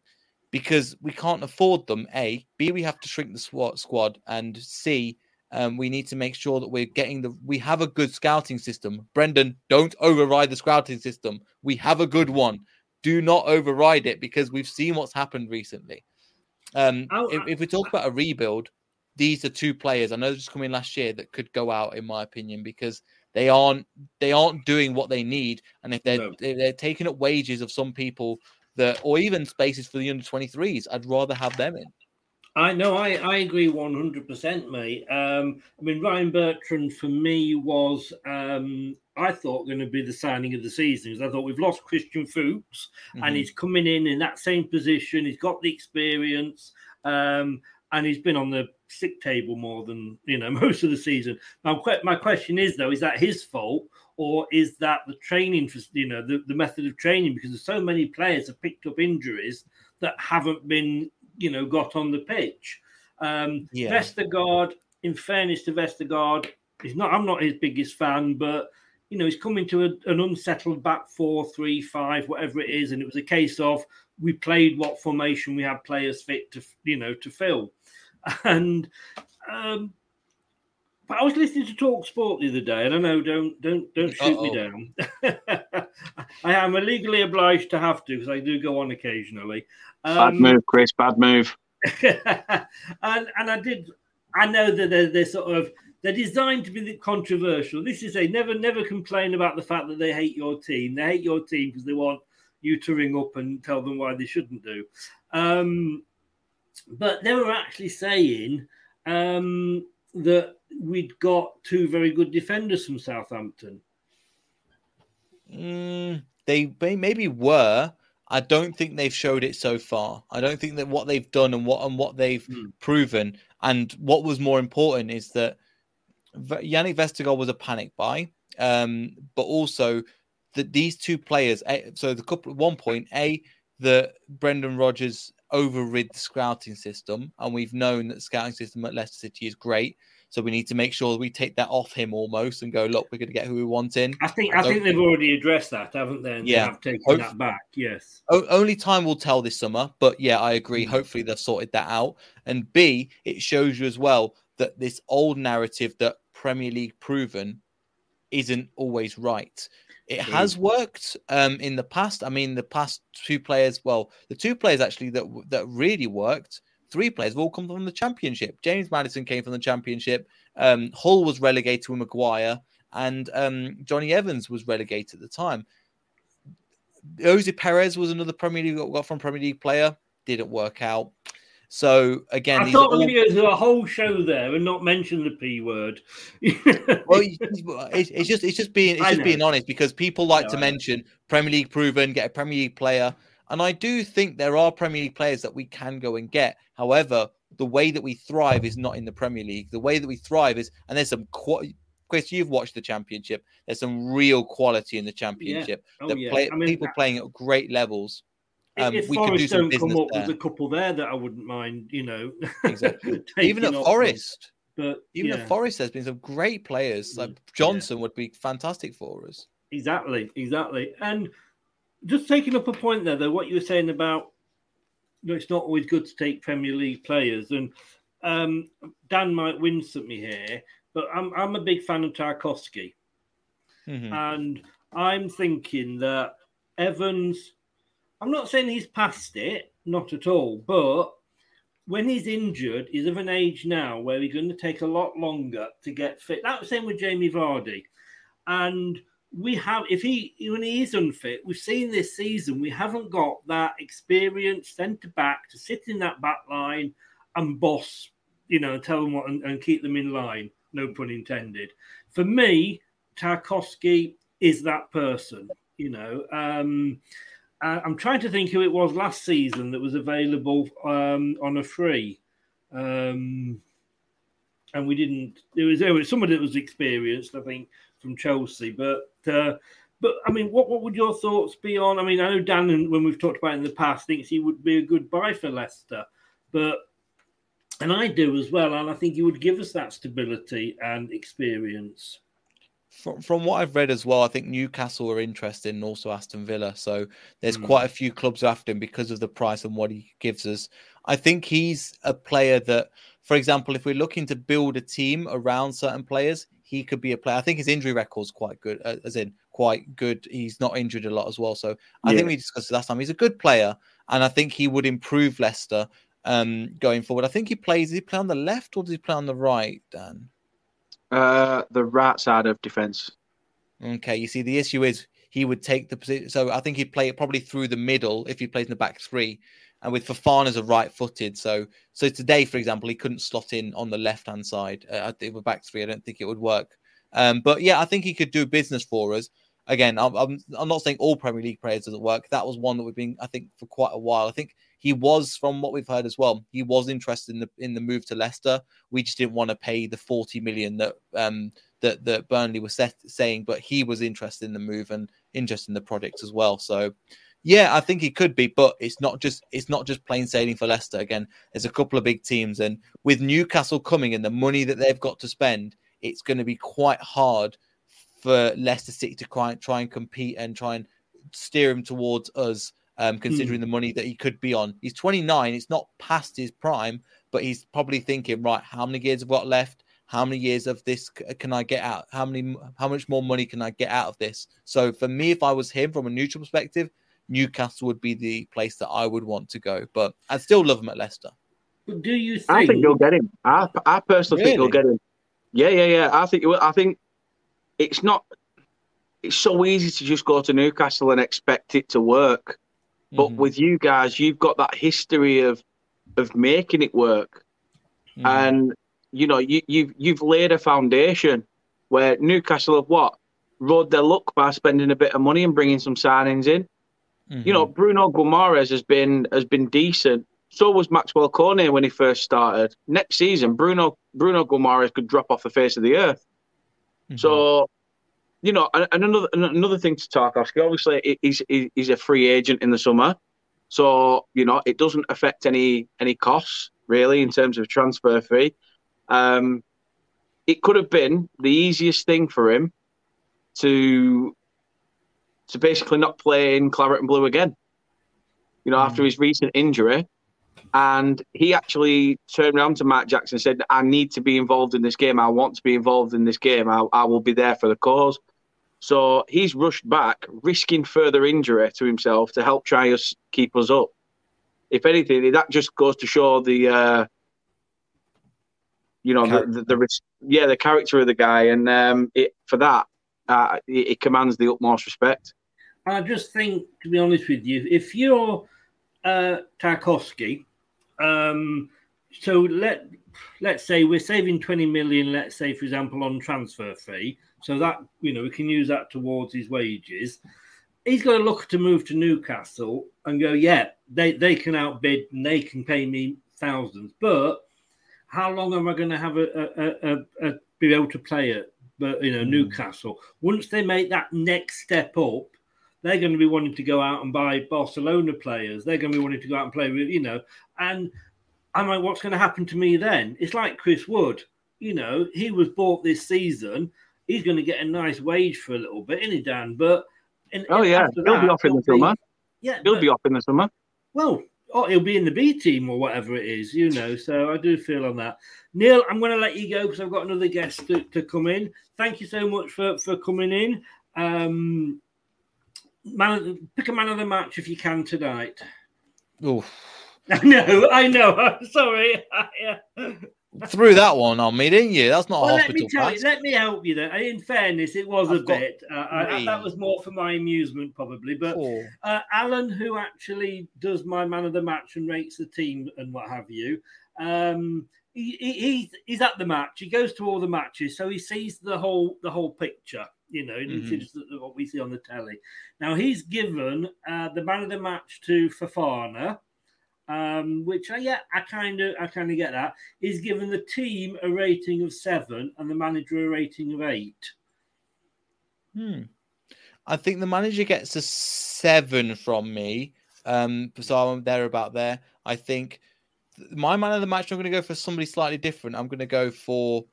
because we can't afford them. A, B, we have to shrink the squad, and C, um, we need to make sure that we're getting the. We have a good scouting system. Brendan, don't override the scouting system. We have a good one. Do not override it because we've seen what's happened recently. Um, Oh, if, if we talk about a rebuild, these are two players. I know just coming last year that could go out, in my opinion, because they aren't they aren't doing what they need, and if they're No. they're taking up wages of some people that, or even spaces for the under twenty threes, I'd rather have them in. I know, I, I agree 100%, mate. Um, I mean, Ryan Bertrand for me was, um, I thought, going to be the signing of the season because I thought we've lost Christian Fuchs Mhm. and he's coming in in that same position. He's got the experience um, and he's been on the sick table more than, you know, [laughs] most of the season. My, my question is, though, is that his fault or is that the training, for, you know, the, the method of training? Because there's so many players have picked up injuries that haven't been you know, got on the pitch. Um, Yeah. Vestergaard, in fairness to Vestergaard, he's not. I'm not his biggest fan, but you know, he's coming to a, an unsettled back four, three, five, whatever it is, and it was a case of we played what formation we had players fit to, you know, to fill, [laughs] and. Um, but I was listening to Talk Sport the other day, and I know don't don't don't shoot me down. [laughs] I am illegally obliged to have to because I do go on occasionally. Bad Um, move, Chris. Bad move. [laughs] and and I did. I know that they're, they're sort of they're designed to be controversial. This is a never never complain about the fact that they hate your team. They hate your team because they want you to ring up and tell them why they shouldn't do. Um, but they were actually saying um, that we'd got two very good defenders from Southampton. Mm, they may, maybe were. I don't think they've showed it so far. I don't think that what they've done and what and what they've proven and what was more important is that Yannick Vestergaard was a panic buy, um, but also that these two players. eh, So the couple at one point, a that Brendan Rodgers overrid the scouting system, and we've known that the scouting system at Leicester City is great. So we need to make sure that we take that off him almost and go, look, we're going to get who we want in. I think I, think they've already addressed that, haven't they? And Yeah. have taken Hope- that back. Yes. O- only time will tell this summer, but yeah, I agree. Mm. Hopefully, they've sorted that out. And B, it shows you as well that this old narrative that Premier League proven isn't always right. It True. has worked um, in the past. I mean, the past two players, well, the two players actually that that really worked, three players have all come from the Championship. James Maddison came from the Championship. Um, Hull was relegated with Maguire, and um, Jonny Evans was relegated at the time. Ayoze Perez was another Premier League got from Premier League player. Didn't work out. So again, I thought all- to do a whole show there and not mention the p word. [laughs] well, it's, it's just it's just being it's I just know. being honest because people like No, to I know. mention Premier League proven, get a Premier League player, and I do think there are Premier League players that we can go and get. However, the way that we thrive is not in the Premier League. The way that we thrive is, and there's some. Qu- Chris, you've watched the Championship. There's some real quality in the Championship. Oh, that yeah. play, I mean, people playing at great levels. Um, if we could do Forest some don't come up there. with a couple there that I wouldn't mind, you know. [laughs] Exactly. [laughs] Even at them. Forest, But even yeah. at Forest, there's been some great players. Like Johnson would be fantastic for us. Exactly, exactly. And just taking up a point there, though, what you were saying about you know, it's not always good to take Premier League players, and um, Dan might wince at me here, but I'm I'm a big fan of Tarkowski. Mhm. And I'm thinking that Evans, I'm not saying he's past it, not at all, but when he's injured, he's of an age now where he's going to take a lot longer to get fit. That was the same with Jamie Vardy. And we have, if he, when he is unfit, we've seen this season, we haven't got that experienced centre back to sit in that back line and boss, you know, tell them what and, and keep them in line. No pun intended. For me, Tarkowski is that person, you know. Um, uh, I'm trying to think who it was last season that was available um, on a free. Um, and we didn't. It was there was somebody that was experienced, I think, from Chelsea. But uh, but I mean, what what would your thoughts be on? I mean, I know Dan, when we've talked about it in the past, thinks he would be a good buy for Leicester, but and I do as well, and I think he would give us that stability and experience. From, from what I've read as well, I think Newcastle are interested and also Aston Villa. So there's Hmm. quite a few clubs after him because of the price and what he gives us. I think he's a player that, for example, if we're looking to build a team around certain players, he could be a player. I think his injury record's quite good, uh, as in quite good. He's not injured a lot as well. So I Yeah. think we discussed it last time. He's a good player, and I think he would improve Leicester um, going forward. I think he plays. Does he play on the left or does he play on the right, Dan? Uh, the right side of defence. Okay, you see, the issue is he would take the position. So I think he'd play it probably through the middle if he plays in the back three, and with Fofana as a right-footed. So, so today, for example, he couldn't slot in on the left-hand side. Uh, I think with back three, I don't think it would work. Um, but yeah, I think he could do business for us. Again, I'm, I'm I'm not saying all Premier League players doesn't work. That was one that we've been, I think, for quite a while. I think he was, from what we've heard as well, he was interested in the in the move to Leicester. We just didn't want to pay the 40 million that um that that Burnley was set, saying, but he was interested in the move and interested in the project as well. So, yeah, I think he could be, but it's not just it's not just plain sailing for Leicester. Again, there's a couple of big teams, and with Newcastle coming and the money that they've got to spend, it's going to be quite hard for Leicester City to try, try and compete and try and steer him towards us. Um, considering the money that he could be on, he's 29. It's not past his prime, but he's probably thinking, right, how many years have got left? How many years of this can I get out? How many? How much more money can I get out of this? So for me, if I was him from a neutral perspective, Newcastle would be the place that I would want to go. But I'd still love him at Leicester. But do you think? I think you'll get him. I, I personally think you'll get him. Yeah, yeah, yeah. I think. I think it's not. It's so easy to just go to Newcastle and expect it to work, but Mm-hmm. with you guys, you've got that history of of making it work, Mm-hmm. and you know you you've you've laid a foundation where Newcastle have what rode their luck by spending a bit of money and bringing some signings in. You know, Bruno Guimaraes has been has been decent. So was Maxwel Cornet when he first started. Next season, Bruno Bruno Guimaraes could drop off the face of the earth. So, you know, and, and another and another thing to Tarkowski, obviously, he- he's he's a free agent in the summer, so you know it doesn't affect any any costs really in terms of transfer fee. Um, it could have been the easiest thing for him to to basically not play in claret and blue again. You know, after his recent injury, and he actually turned around to Matt Jackson and said, "I need to be involved in this game. I want to be involved in this game. I, I will be there for the cause." So he's rushed back, risking further injury to himself to help try us keep us up. If anything, that just goes to show the, uh, you know, the, the, the yeah, the character of the guy, and um, it, for that, uh, it, it commands the utmost respect. I just think, to be honest with you, if you're uh, Tarkowski, um, so let let's say we're saving twenty million. Let's say, for example, on transfer fee, so that you know we can use that towards his wages. He's got to look to move to Newcastle and go, yeah, they they can outbid and they can pay me thousands, but how long am I going to have a, a, a, a be able to play at, but you know, hmm. Newcastle? Once they make that next step up, they're going to be wanting to go out and buy Barcelona players. They're going to be wanting to go out and play with, you know, and I'm like, what's going to happen to me then? It's like Chris Wood, you know, he was bought this season. He's going to get a nice wage for a little bit, isn't he, Dan? But in, Oh in- yeah, after he'll be off in the he'll be- summer. Yeah, he'll but- be off in the summer. well, oh, he'll be in the B team or whatever it is, you know. So I do feel on that. Neil, I'm going to let you go because I've got another guest to, to come in. Thank you so much for, for coming in. Um, man, pick a man of the match if you can tonight. Oh, [laughs] I know, I know. I'm [laughs] sorry. [laughs] Threw that one on me, didn't you? That's not well, a let me hospital tell you, let me help you there. In fairness, it was a I've got bit. Uh, I, that was more for my amusement, probably. But uh, Alan, who actually does my man of the match and rates the team and what have you, um, he, he, he's he's at the match. He goes to all the matches, so he sees the whole the whole picture. You know, Mhm. it's just what we see on the telly. Now he's given uh, the man of the match to Fofana um, which I, yeah, I kind of, I kind of get that. He's given the team a rating of seven and the manager a rating of eight. Hmm. I think the manager gets a seven from me. Um, so I'm there about there. I think th- my man of the match. I'm going to go for somebody slightly different. I'm going to go for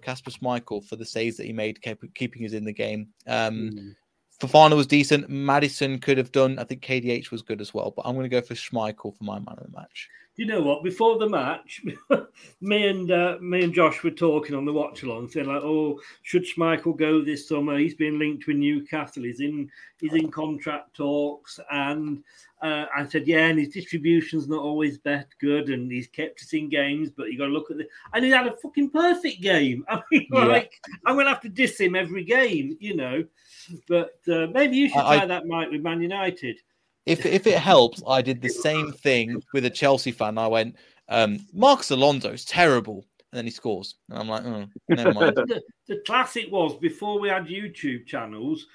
Kasper Schmeichel for the saves that he made, keep, keeping us in the game. Um, Fofana was decent. Maddison could have done. I think KDH was good as well. But I'm going to go for Schmeichel for my man of the match. Do you know what? Before the match, [laughs] me and uh, me and Josh were talking on the watch along, saying like, "Oh, should Schmeichel go this summer? He's been linked with Newcastle. He's in he's in contract talks." And uh, I said, "Yeah, and his distribution's not always that good, and he's kept us in games. But you got to look at the and he had a fucking perfect game. [laughs] I mean, Yeah. like I'm gonna have to diss him every game, you know. But uh, maybe you should I- I- try that, Mike, with Man United. If if it helps, I did the same thing with a Chelsea fan. I went, um, Marcos Alonso's terrible, and then he scores, and I'm like, oh, never mind. [laughs] the, the classic was before we had YouTube channels.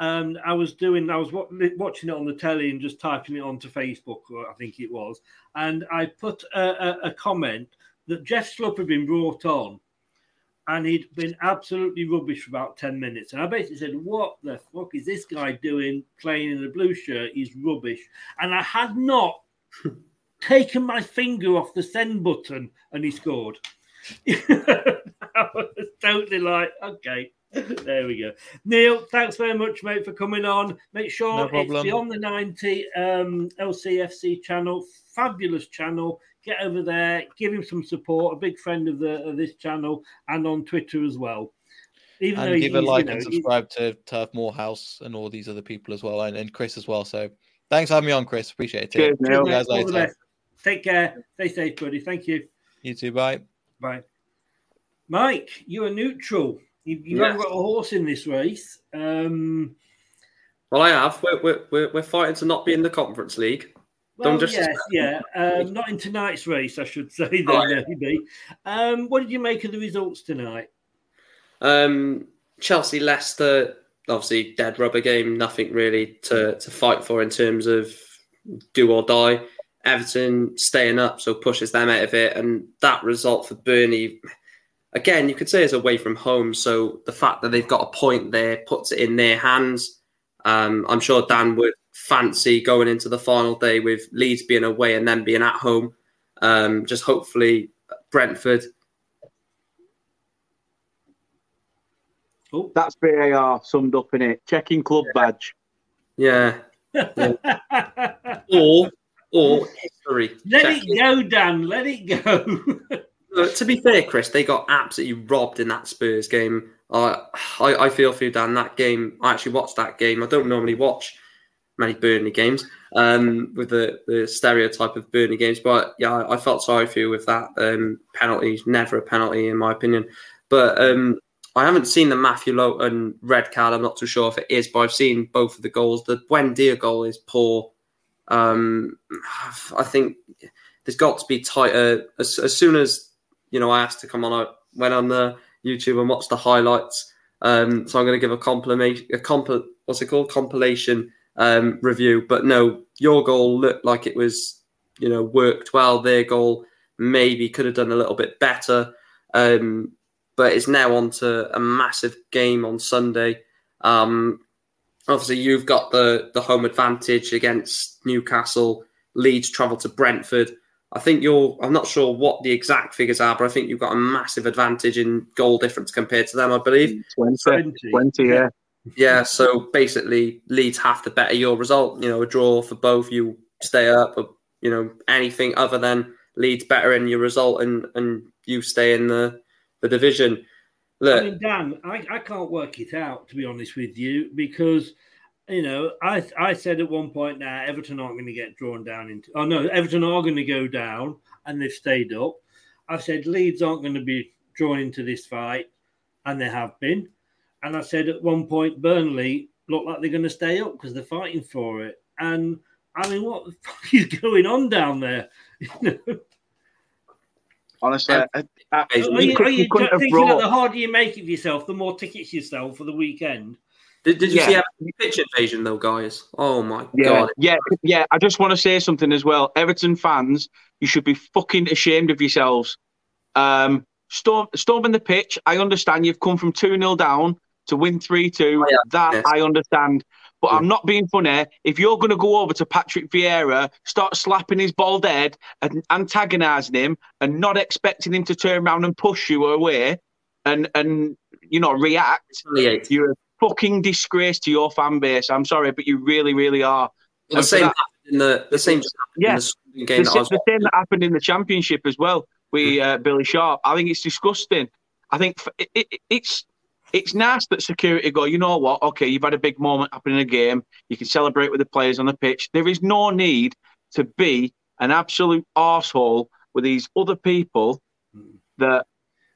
And I was doing, I was wa- watching it on the telly and just typing it onto Facebook, I think it was. And I put a, a, a comment that Jeff Schlupp had been brought on and he'd been absolutely rubbish for about 10 minutes. And I basically said, What the fuck is this guy doing playing in a blue shirt? He's rubbish. And I had not [laughs] taken my finger off the send button and he scored. [laughs] I was totally like, okay, there we go. Neil, thanks very much, mate, for coming on. Make sure No it's. Beyond the 90 um, LCFC channel, fabulous channel. Get over there, give him some support. A big friend of the of this channel and on Twitter as well. Even though and give a he's, you like know, and subscribe to Turf Morehouse and all these other people as well, and, and Chris as well. So thanks for having me on, Chris. Appreciate it. Cheers, See you guys All the later. best. Take care. Stay safe, buddy. Thank you. You too. Bye. Bye. Mike, you are neutral. You, you haven't Yes. got a horse in this race. Um, Well, I have. We're, we're, we're, we're fighting to not be in the Conference League. Well, Don't just yes, [laughs] yeah. Um, not in tonight's race, I should [laughs] say. Then, Oh, yeah. maybe. Um, what did you make of the results tonight? Um, Chelsea Leicester, obviously dead rubber game. Nothing really to, to fight for in terms of do or die. Everton staying up, so pushes them out of it, and that result for Burnley. Again, you could say is away from home, so the fact that they've got a point there puts it in their hands. Um, I'm sure Dan would fancy going into the final day with Leeds being away and then being at home. Um, just hopefully Brentford Oh, That's VAR summed up in it. Checking club badge. Yeah. [laughs] or or history. Let Check it go, Dan. Let it go. [laughs] To be fair, Chris, they got absolutely robbed in that Spurs game. Uh, I, I feel for you, Dan. That game, I actually watched that game. I don't normally watch many Burnley games um, with the, the stereotype of Burnley games, but yeah, I, felt sorry for you with that. Um, penalty, never a penalty, in my opinion. But um, I haven't seen the Matthew Lowton red card. I'm not too sure if it is, but I've seen both of the goals. The Buendia goal is poor. Um, I think there's got to be tighter. As, as soon as you know, I asked to come on, I went on the YouTube and watched the highlights. Um, so I'm going to give a compliment, a compil, what's it called, compilation um, review. But no, your goal looked like it was, you know, worked well. Their goal maybe could have done a little bit better. Um, but it's now on to a massive game on Sunday. Um, obviously, you've got the the home advantage against Newcastle. Leeds travel to Brentford. I think you're. I'm not sure what the exact figures are, but I think you've got a massive advantage in goal difference compared to them. I believe 20, 20 yeah. Yeah. So basically, Leeds have to better your result. You know, a draw for both. You stay up. Or, you know anything other than Leeds better in your result and and you stay in the the division. Look, I mean, Dan, I, I can't work it out to be honest with you because you know I I said at one point now Everton aren't going to get drawn down into. Oh no, Everton are going to go down and they've stayed up. I've said Leeds aren't going to be drawn into this fight, and they have been. And I said at one point Burnley look like they're going to stay up because they're fighting for it. And I mean, what the [laughs] fuck is going on down there? You know? Honestly, I, I, Are you, you could- are you you couldn't have thinking brought- the harder you make it for yourself, the more tickets you sell for the weekend? did, did you Yeah. see Everton pitch invasion though, guys? Oh my Yeah, god! yeah, yeah. I just want to say something as well. Everton fans, you should be fucking ashamed of yourselves. Um, storm, storming the pitch. I understand you've come from two 0 down to win three two. that I understand. But I'm not being funny. If you're going to go over to Patrick Vieira, start slapping his bald head and antagonising him, and not expecting him to turn around and push you away, and and you know react, you're a fucking disgrace to your fan base. I'm sorry, but you really, really are. The same that- in the the same just happened in the game the, that I sa- was the same that happened in the championship as well with Mm. uh, Billy Sharp. I think it's disgusting. I think it, it, it's it's nice that security go. You know what? Okay, you've had a big moment happen in a game. You can celebrate with the players on the pitch. There is no need to be an absolute arsehole with these other people that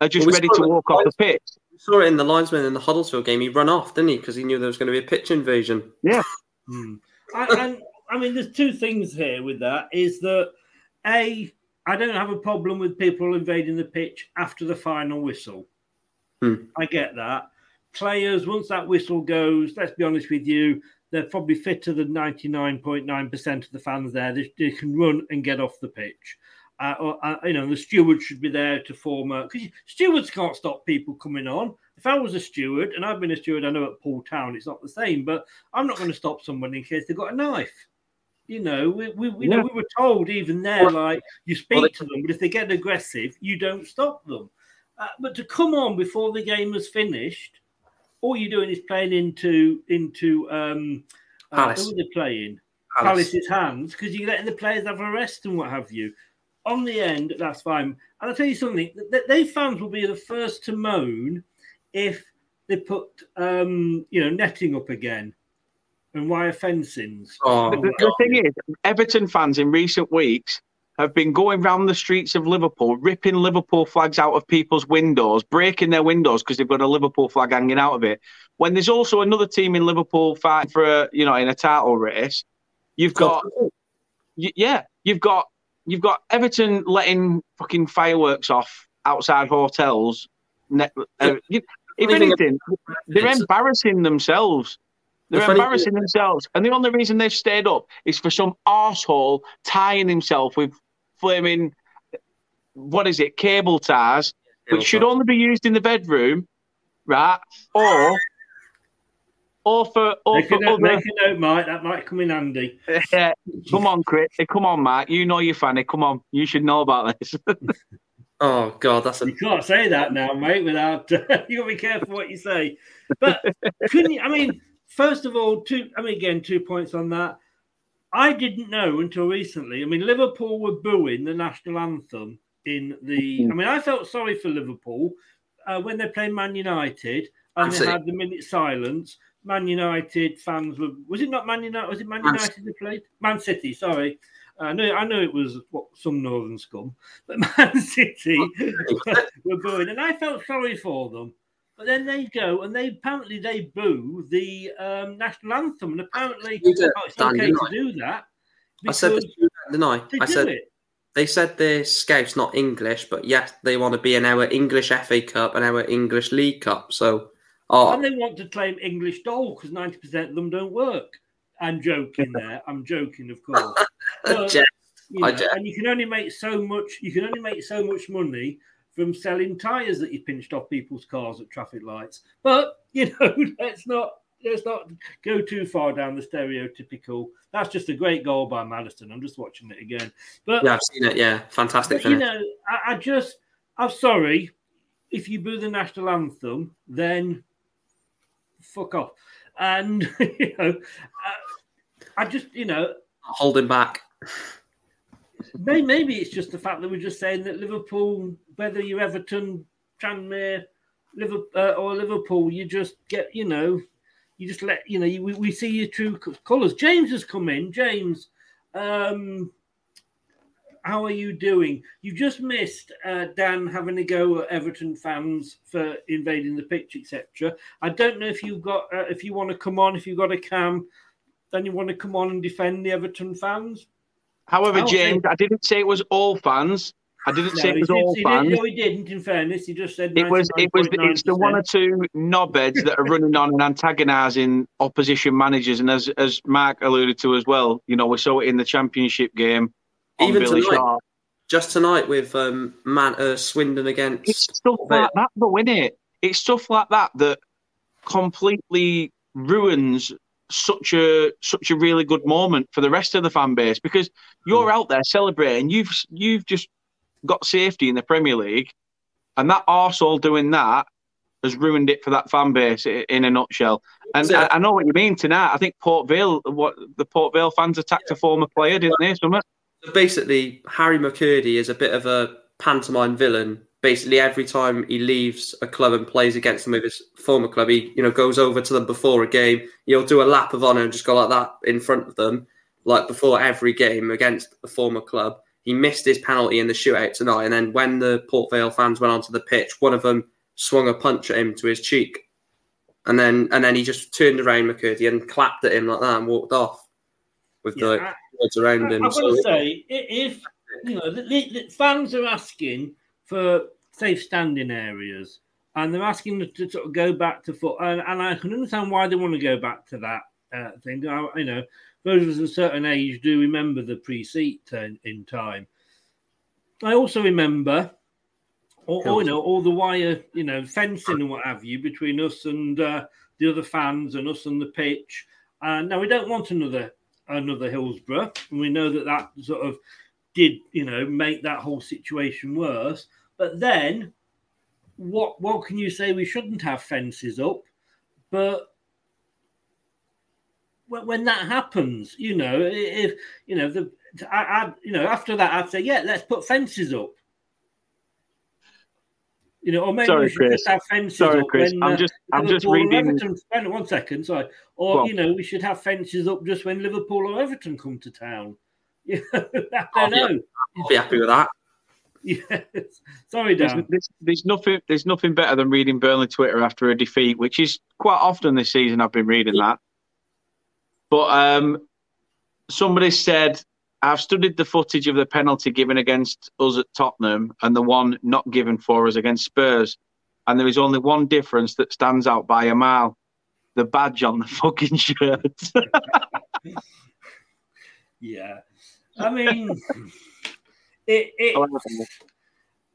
are just Well, we ready to it with walk off the pitch. We saw it in the linesman in the Huddersfield game. He ran off, didn't he? Because he knew there was going to be a pitch invasion. Yeah. Hmm. I, and I mean, there's two things here with that. Is that a I don't have a problem with people invading the pitch after the final whistle. Hmm. I get that. Players, once that whistle goes, let's be honest with you, they're probably fitter than 99.9% of the fans there. They, they can run and get off the pitch. Uh, or, uh, you know, the steward should be there to form a. Because stewards can't stop people coming on. If I was a steward, and I've been a steward, I know at Paul Town it's not the same, but I'm not going to stop someone in case they've got a knife. You know, we, we, we, know, we were told even there, like, you speak well, they- to them, but if they get aggressive, you don't stop them. Uh, but to come on before the game was finished, all you're doing is playing into into um, uh, Palace. who are they playing? Palace. Palace's hands because you're letting the players have a rest and what have you. On the end, that's fine. And I'll tell you something: th- th- they fans will be the first to moan if they put um, you know netting up again and wire fencings. Oh, The, the- the thing is, Everton fans in recent weeks have been going round the streets of Liverpool, ripping Liverpool flags out of people's windows, breaking their windows because they've got a Liverpool flag hanging out of it. When there's also another team in Liverpool fighting for a, you know, in a title race, you've got, yeah, you've got, you've got Everton letting fucking fireworks off outside hotels. Ne- uh, if anything, they're embarrassing themselves. They're The embarrassing themselves. And the only reason they've stayed up is for some arsehole tying himself with flaming, what is it, cable ties, which should only be used in the bedroom, right? Or, or for, or Make for note, other. make a note, Mike. That might come in handy. [laughs] Yeah, come on, Chris. Come on, Matt. You know you're funny. Come on. You should know about this. [laughs] Oh god, that's a You can't say that now, mate. Without [laughs] you got to be careful what you say. But couldn't you? I mean, first of all, two. I mean, again, two points on that. I didn't know until recently. I mean, Liverpool were booing the national anthem in the. I mean, I felt sorry for Liverpool uh, when they played Man United and they had the minute silence. Man United fans were. Was it not Man United? Was it Man Man United they played? Man City. Sorry. I know, I know it was what, some northern scum, but [laughs] Man City [laughs] were booing, and I felt sorry for them. But then they go and they apparently they boo the um, national anthem, and apparently it's okay to do that. I said this, didn't I? they I said it. they said they're scouts, not English, but yes, they want to be in our English FA Cup and our English League Cup. So, oh, And they want to claim English doll because 90% of them don't work. I'm joking there. I'm joking, of course. [laughs] But, you know, and you can only make so much you can only make so much money from selling tires that you pinched off people's cars at traffic lights. But [laughs] you know, let's not let's not go too far down the stereotypical. That's just a great goal by Maddison. I'm just watching it again. But yeah, I've seen it. Yeah, fantastic but, you know, I, I just, I'm sorry. If you boo the national anthem, then fuck off. And, [laughs] you know, uh, I just, you know, Holding back. Maybe, it's just the fact that we're just saying that Liverpool, whether you're Everton, Tranmere, Liverpool, uh, or Liverpool, you just get, you know, you just let, you know, you, we, we see your true colours. James has come in. James, um, how are you doing? You just missed uh, Dan having a go at Everton fans for invading the pitch, etc. I don't know if you've got, uh, if you want to come on, if you've got a cam, then you want to come on and defend the Everton fans. However, Oh, James, okay. I didn't say it was all fans. I didn't say it was he did- all he fans. Didn't, no, he didn't. In fairness, he just said It was it was it's the one or 99.9%. two knobheads that are running on and antagonising opposition managers, and as as Mark alluded to as well, you know we saw it in the championship game on Even Billy tonight, Sharp. just tonight with um, Man uh, Swindon against. It's stuff like that, though, isn't it? It's stuff like that that completely ruins such a such a really good moment for the rest of the fan base because you're mm. out there celebrating. You've you've just got safety in the Premier League, and that arsehole doing that has ruined it for that fan base in a nutshell. And Yeah. I, I know what you mean tonight. I think Port Vale, what the Port Vale fans attacked a former player, didn't they? Something. So basically, Harry McKirdy is a bit of a pantomime villain. Basically, every time he leaves a club and plays against them with his former club, he you know goes over to them before a game. He'll do a lap of honour and just go like that in front of them, like before every game against the former club. He missed his penalty in the shootout tonight, and then when the Port Vale fans went onto the pitch, one of them swung a punch at him to his cheek, and then and then he just turned around McKirdy and clapped at him like that and walked off with the I- words around I- him. To So- say, if you know, the, the, the fans are asking for safe standing areas, and they're asking to, to sort of go back to foot, and, and I can understand why they want to go back to that uh, thing. I, you know, those of us of a certain age do remember the pre-seat in, in time. I also remember, or, or, you know, all the wire, you know, fencing and what have you between us and uh, the other fans and us and the pitch. And now we don't want another another Hillsborough, and we know that that sort of did, you know, make that whole situation worse. But then, what what can you say? We shouldn't have fences up, but when, when that happens, you know, if you know the, I, I, you know, after that, I'd say, yeah, let's put fences up. You know, or maybe Sorry, we should Chris. just have fences Sorry, up Chris. when I'm uh, just- I'm just Liverpool or reading- Everton. Wait, one second, sorry. Or on. you know, we should have fences up just when Liverpool or Everton come to town. [laughs] Yeah, I I'll don't be- know. I'll be happy with that. [laughs] Yes. Sorry, There's, Dan. there's, there's nothing. There's nothing better than reading Burnley Twitter after a defeat, which is quite often this season. I've been reading that. But um, somebody said I've studied the footage of the penalty given against us at Tottenham and the one not given for us against Spurs, and there is only one difference that stands out by a mile: the badge on the [laughs] fucking shirt. [laughs] Yeah, I mean, it, it, it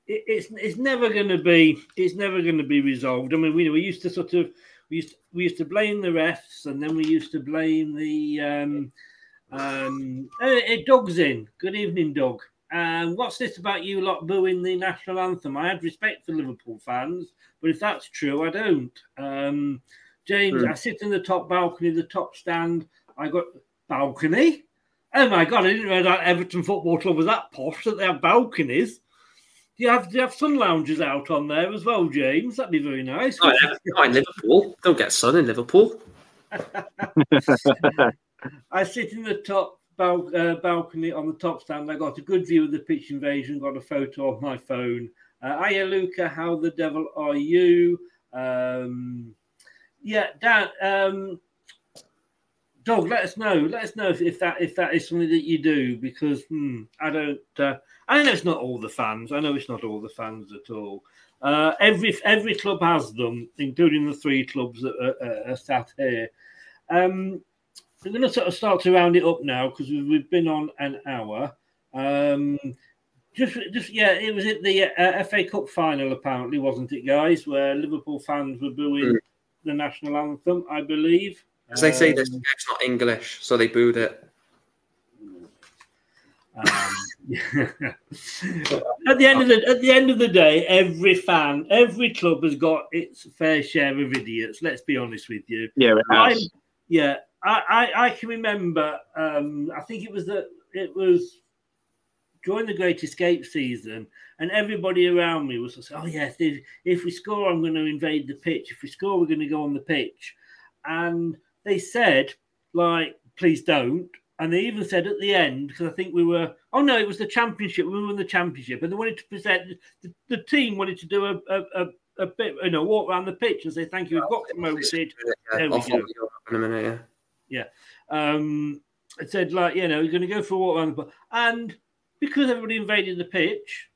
it's it's never going to be it's never going to be resolved. I mean, we we used to sort of we used we used to blame the refs, and then we used to blame the um um. Uh, uh, Doug's in. Good evening, Doug. Um, what's this about you lot booing the national anthem? I had respect for Liverpool fans, but if that's true, I don't. Um, James, Hmm. I sit in the top balcony, the top stand. I got balcony. Oh my god, I didn't know that Everton Football Club was that posh that they have balconies. Do you have do you have sun lounges out on there as well, James? That'd be very nice. Not in, not in Liverpool. Don't get sun in Liverpool. [laughs] I sit in the top bal- uh, balcony on the top stand. I got a good view of the pitch invasion. Got a photo on my phone. Uh, Hiya, Luca. How the devil are you? Um, yeah, Dan. Um, Dog, let us know. Let us know if, if that if that is something that you do because hmm, I don't. Uh, I know it's not all the fans. I know it's not all the fans at all. Uh, every every club has them, including the three clubs that are, are, are sat here. Um, we're going to sort of start to round it up now because we've, we've been on an hour. Um, just, just yeah, it was at the uh, FA Cup final, apparently, wasn't it, guys? Where Liverpool fans were booing Mm. the national anthem, I believe. Because they say this Um, it's not English, so they booed it. Um, [laughs] at the end of the at the end of the day, every fan, every club has got its fair share of idiots. Let's be honest with you. Yeah, it I'm- yeah. I, I, I can remember. Um, I think it was that it was during the Great Escape season, and everybody around me was saying, "Oh yes, if, if we score, I'm going to invade the pitch. If we score, we're going to go on the pitch." And they said, like, "Please don't." And they even said at the end, because I think we were, oh no, it was the championship. We were in the championship, and they wanted to present the, the team wanted to do a, a, a, bit, you know, walk around the pitch and say thank you, we've got promoted. There we go. follow you up in a minute. Yeah. Yeah. Um, it said, like, you know, you're going to go for a walk around the pitch, And because everybody invaded the pitch,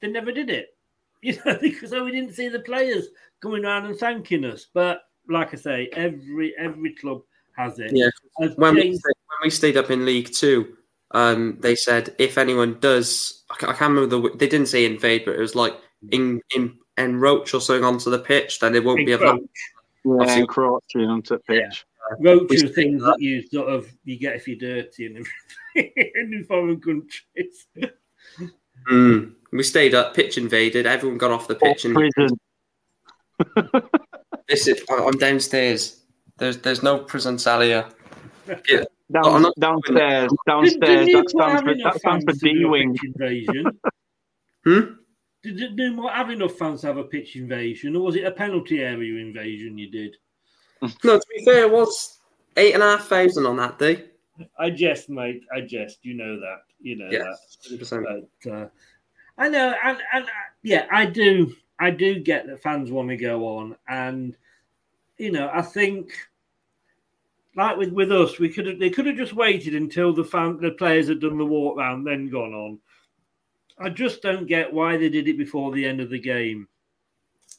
they never did it. [laughs] You know, because we didn't see the players coming around and thanking us. But like I say, every every club has it. Yeah. As When we, James- when we stayed up in League Two, um, they said if anyone does, I ca- I can't remember the. They didn't say invade, but it was like in in enroach or something onto the pitch, then it won't be allowed. Yeah, Obviously- encroaching onto the pitch. roaches are things that you sort of you get if you're dirty and everything in [laughs] foreign countries. Mm. We stayed up, pitch invaded. Everyone got off the pitch and Prison. [laughs] this is. I- I'm downstairs. There's there's no prison cell here. Yeah. Down, I'm not- downstairs, Did, downstairs. did That stands have for enough that stands for fans to do D a wing. pitch invasion? [laughs] Hmm? Did, did Newport have enough fans to have a pitch invasion, or was it a penalty area invasion you did? No, to be fair, it was eight and a half thousand on that day. I jest, mate. I jest. You know that. You know Yes, that. 100%. But uh, I know, and, and uh, yeah, I do. I do get that fans want to go on, and you know, I think like with, with us, we could have they could have just waited until the fan the players had done the walk round, then gone on. I just don't get why they did it before the end of the game.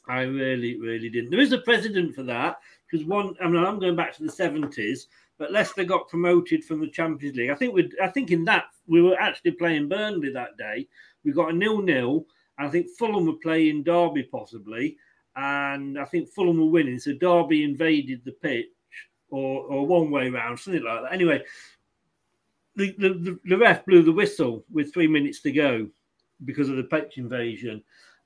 I really, really didn't. There is a precedent for that because one. I mean, I'm going back to the seventies, but Leicester got promoted from the Champions League. I think we. I think in that we were actually playing Burnley that day. We got a nil-nil. And I think Fulham were playing Derby possibly, and I think Fulham were winning. So Derby invaded the pitch, or or one way round, something like that. Anyway, the, the, the, ref blew the whistle with three minutes to go because of the pitch invasion.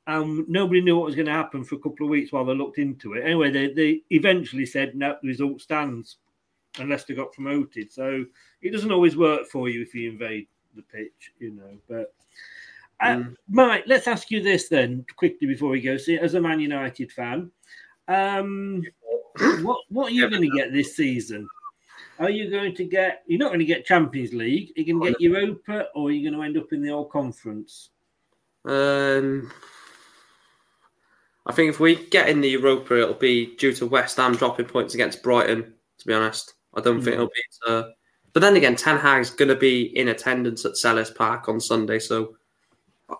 Um, nobody knew what was going to happen for a couple of weeks while they looked into it. Anyway, they, they eventually said no, the result stands unless they got promoted. So it doesn't always work for you if you invade the pitch, you know. But uh, Mike, let's ask you this then quickly before we go. See, as a Man United fan, um, [coughs] what what are you going to get this season? Are you going to get? You're not going to get Champions League. You're you going to get Europa, or are you going to end up in the old conference? Um, I think if we get in the Europa, it'll be due to West Ham dropping points against Brighton. To be honest, I don't think Mm. it'll be. To, but then again, Ten Hag's going to be in attendance at Selhurst Park on Sunday, so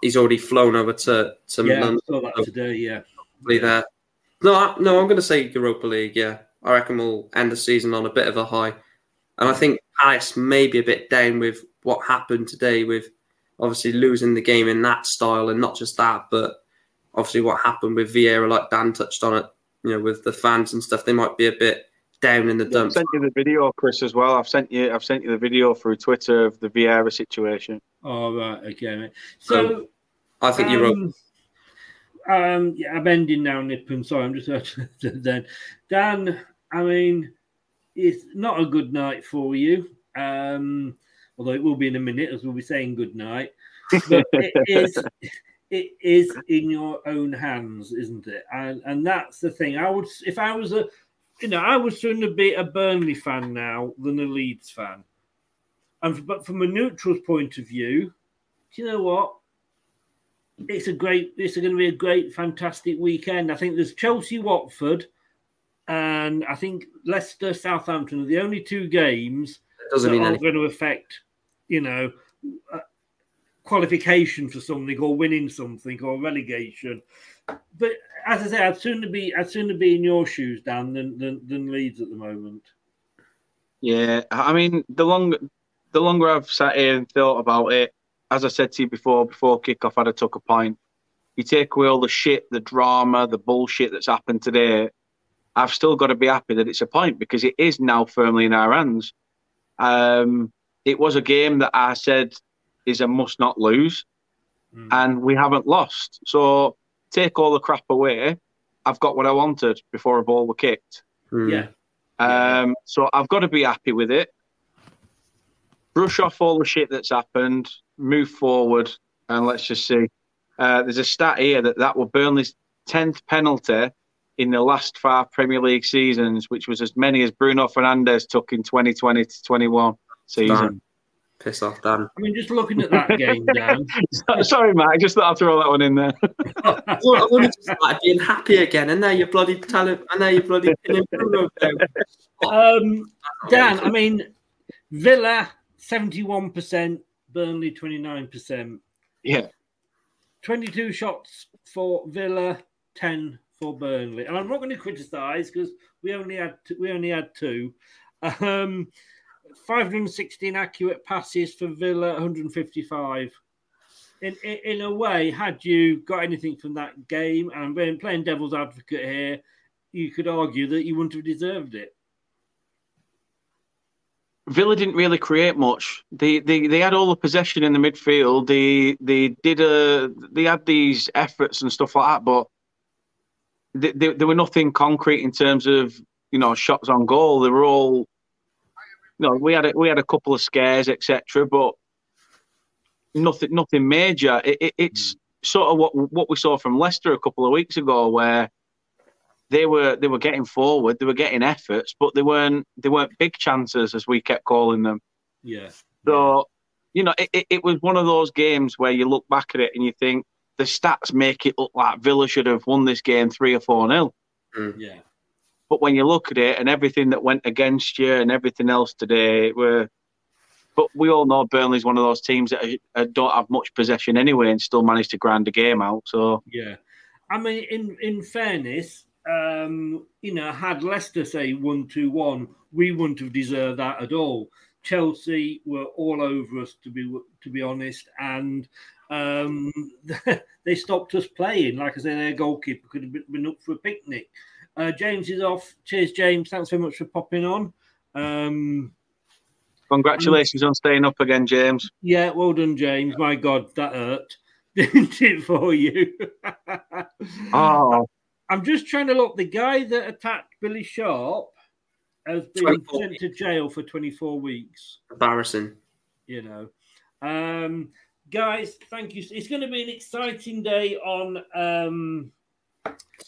he's already flown over to to Yeah, I London. saw that today. Yeah, probably there. No, I, no, I'm going to say Europa League. Yeah, I reckon we'll end the season on a bit of a high, and I think Palace may be a bit down with what happened today, with obviously losing the game in that style, and not just that, but obviously what happened with Vieira, like Dan touched on it, you know, with the fans and stuff. They might be a bit down in the I've dumps. sent you the video, Chris, as well. I've sent you. I've sent you the video through Twitter of the Vieira situation. Oh right, okay. Mate. So I think Europa. um, um, yeah, I'm ending now, Nippon. Sorry, I'm just [laughs] then. Dan, I mean, it's not a good night for you. Um, although it will be in a minute, as we'll be saying good night. But [laughs] it is, it is in your own hands, isn't it? And and that's the thing. I would, if I was a, you know, I would sooner be a Burnley fan now than a Leeds fan. And but from a neutral's point of view, do you know what? It's a great. It's going to be a great, fantastic weekend. I think there's Chelsea, Watford, and I think Leicester, Southampton are the only two games doesn't that are anything. going to affect, you know, uh, qualification for something or winning something or relegation. But as I say, I'd sooner be I'd sooner be in your shoes, Dan, than than, than Leeds at the moment. Yeah, I mean, the longer the longer I've sat here and thought about it, as I said to you before, before kickoff, I'd have took a pint. You take away all the shit, the drama, the bullshit that's happened today. I've still got to be happy that it's a point because it is now firmly in our hands. Um, it was a game that I said is a must not lose, and we haven't lost. So take all the crap away. I've got what I wanted before a ball were kicked. Yeah. Um, so I've got to be happy with it. Brush off all the shit that's happened. move forward, and let's just see. Uh, there's a stat here that that were Burnley's tenth penalty in the last five Premier League seasons, which was as many as Bruno Fernandes took in 2020 to 21 season. Man, piss off, Dan. I mean, just looking at that game, [laughs] Dan. Sorry, Matt. I just thought I'd throw that one in there. I wanted to start being happy again, and there you're bloody telling, and now you're bloody pinning Um, Dan, I mean, Villa seventy-one percent, Burnley twenty-nine percent. Yeah. 22 shots for Villa, 10 for Burnley. And I'm not going to criticise because we only had two, we only had two. Um, 516 accurate passes for Villa, 155. In, in, in a way, had you got anything from that game, and I'm playing devil's advocate here, you could argue that you wouldn't have deserved it. Villa didn't really create much. They they, they had all the possession in the midfield. They they did a they had these efforts and stuff like that, but they, they, they were nothing concrete in terms of you know shots on goal. They were all you know we had a, we had a couple of scares etc. But nothing nothing major. It, it, it's mm. sort of what what we saw from Leicester a couple of weeks ago, where they were they were getting forward, they were getting efforts, but they weren't they weren't big chances as we kept calling them. Yeah. So you know, it, it, it was one of those games where you look back at it and you think the stats make it look like Villa should have won this game three or four nil. Mm. Yeah. But when you look at it and everything that went against you and everything else today, were but we all know Burnley's one of those teams that don't have much possession anyway and still manage to grind the game out. So Yeah. I mean, in, in fairness, um, you know, had Leicester say one two one, we wouldn't have deserved that at all. Chelsea were all over us, to be to be honest, and um, [laughs] they stopped us playing. Like I said, their goalkeeper could have been up for a picnic. Uh, James is off. Cheers, James. Thanks very much for popping on. Um, congratulations on staying up again, James. yeah, well done, James. My God, that hurt, [laughs] didn't it, for you? [laughs] Oh, I'm just trying to look. The guy that attacked Billy Sharp has been 24 sent to jail for 24 weeks. Embarrassing. You know, um, guys, thank you. It's going to be an exciting day on um,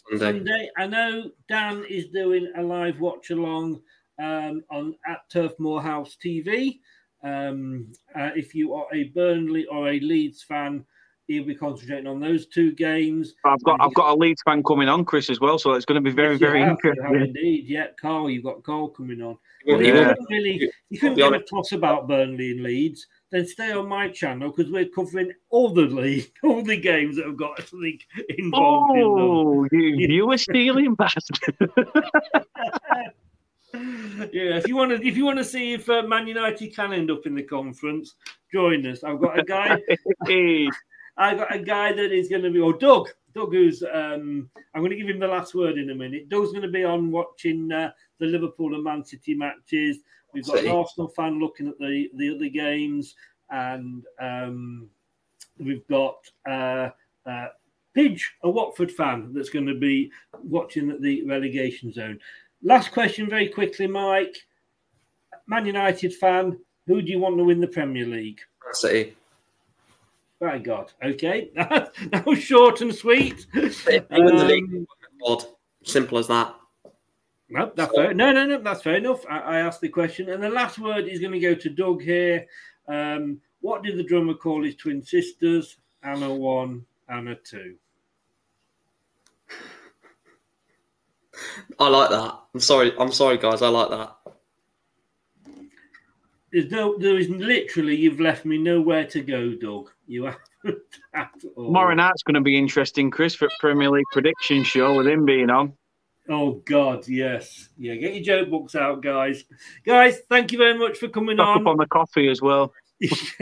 Sunday. Sunday. I know Dan is doing a live watch along um, on at Turf Moorhouse TV. Um, uh, if you are a Burnley or a Leeds fan, he'll be concentrating on those two games. I've got I've got a Leeds fan coming on, Chris, as well, so it's going to be very Yes, very have, you interesting. indeed. Yeah, Carl, you've got Carl coming on. Yeah. If you Yeah. couldn't really, you couldn't be give a honest. toss about Burnley and Leeds. Then stay on my channel because we're covering all the league, [laughs] all the games that have got something involved in them. Oh, you [laughs] you were stealing bastard. [laughs] yeah, if you want to, if you want to see if uh, Man United can end up in the conference, join us. I've got a guy. I've got a guy that is going to be, or Doug, Doug, who's um, I'm going to give him the last word in a minute. Doug's going to be on watching uh, the Liverpool and Man City matches. We've got an Arsenal fan looking at the the other games, and um, we've got uh, uh, Pidge, a Watford fan, that's going to be watching at the relegation zone. Last question, very quickly, Mike. Man United fan, who do you want to win the Premier League? City. By God. Okay. [laughs] that was short and sweet. If the league, Um, God, simple as that. No, that's fair. No, no, no, that's fair enough. I, I asked the question. And the last word is going to go to Doug here. Um, what did the drummer call his twin sisters? Anna one, Anna two. I like that. I'm sorry. I'm sorry, guys. I like that. There's no, there is literally, you've left me nowhere to go, Doug. You [laughs] haven't at all. Tomorrow night's going to be interesting, Chris, for Premier League prediction show with him being on. Oh God, yes, yeah. Get your joke books out, guys. Guys, thank you very much for coming Stock on. up on the coffee as well. [laughs]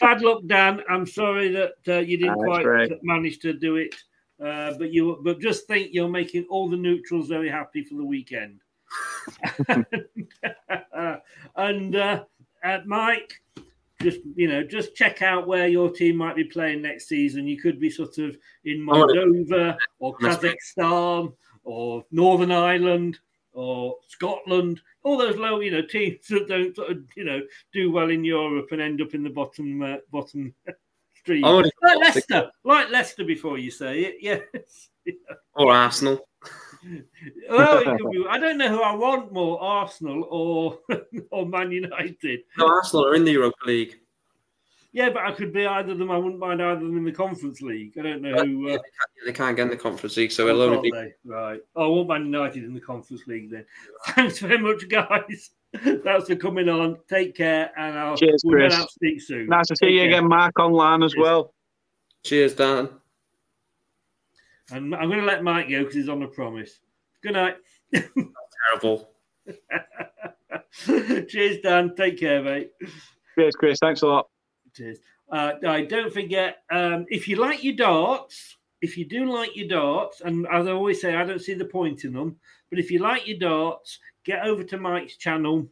Bad luck, Dan. I'm sorry that uh, you didn't That's quite right. manage to do it, uh, but you. But just think, you're making all the neutrals very happy for the weekend. [laughs] and uh, uh, Mike, just you know, just check out where your team might be playing next season. You could be sort of in Moldova or Kazakhstan or Northern Ireland or Scotland, all those low, you know, [laughs] teams that don't sort of, you know, do well in Europe and end up in the bottom uh, bottom [laughs] stream. Like Leicester, like Leicester before you say it, [laughs] yes. Or Arsenal. well, it could be, I don't know who I want more, Arsenal or or Man United. No, Arsenal are in the Europa League. Yeah, but I could be either of them. I wouldn't mind either of them in the Conference League. I don't know who. Uh, They can't get in the Conference League, so it'll only be. Right. Oh, I want Man United in the Conference League then. [laughs] Thanks very much, guys. [laughs] Thanks for coming on. Take care, and I'll Cheers, we'll Chris. out speak soon. Nice to see Take you care. again, Mark, online as well. Cheers, Dan. And I'm going to let Mike go because he's on a promise. Good night. [laughs] Terrible. Cheers, Dan. Take care, mate. Cheers, Chris. Thanks a lot. Cheers. Uh, don't forget, um, if you like your darts, if you do like your darts, and as I always say, I don't see the point in them, but if you like your darts, get over to Mike's channel.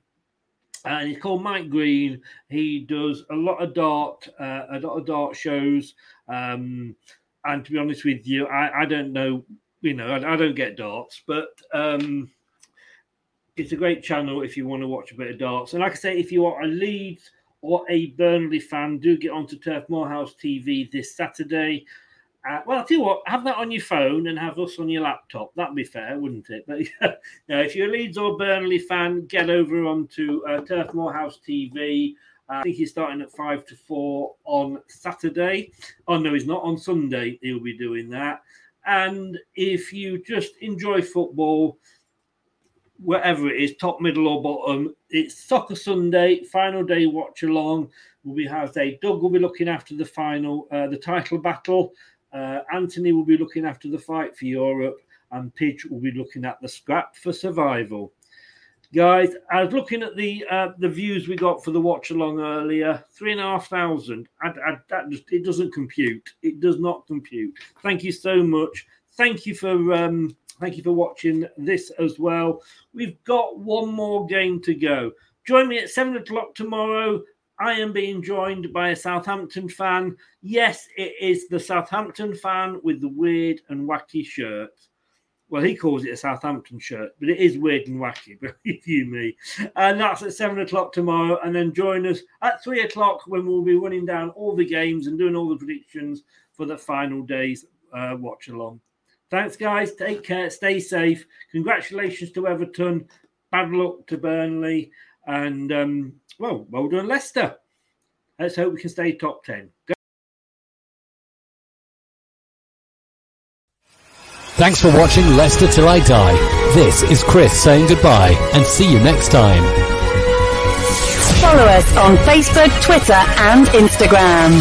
And he's called Mike Green. He does a lot of dart, uh, a lot of dart shows. Um, and to be honest with you, I, I don't know, you know, I, I don't get darts, but um, it's a great channel if you want to watch a bit of darts. And like I say, if you are a Leeds or a Burnley fan, do get onto Turf Moorhouse TV this Saturday. Uh, well, I'll tell you what, have that on your phone and have us on your laptop. That'd be fair, wouldn't it? But [laughs] yeah, if you're a Leeds or Burnley fan, get over onto uh, Turf Moorhouse TV. Uh, I think he's starting at five to four on Saturday. Oh no, he's not on Sunday. He'll be doing that. And if you just enjoy football, wherever it is, top, middle, or bottom. It's Soccer Sunday, final day watch along. Will be have day. Doug will be looking after the final, uh, the title battle. Uh, Anthony will be looking after the fight for Europe, and Pidge will be looking at the scrap for survival. Guys, I was looking at the uh, the views we got for the watch along earlier. Three and a half thousand. I, I, that just it doesn't compute. It does not compute. Thank you so much. Thank you for um, thank you for watching this as well. We've got one more game to go. Join me at seven o'clock tomorrow. I am being joined by a Southampton fan. Yes, it is the Southampton fan with the weird and wacky shirt. Well, he calls it a Southampton shirt, but it is weird and wacky, [laughs] believe you me. And that's at seven o'clock tomorrow. And then join us at three o'clock when we'll be running down all the games and doing all the predictions for the final day's uh, watch along. Thanks, guys. Take care. Stay safe. Congratulations to Everton. Bad luck to Burnley. And, um, well, well done, Leicester. Let's hope we can stay top 10. Go- Thanks for watching Leicester Till I Die. This is Chris saying goodbye and see you next time. Follow us on Facebook, Twitter, and Instagram.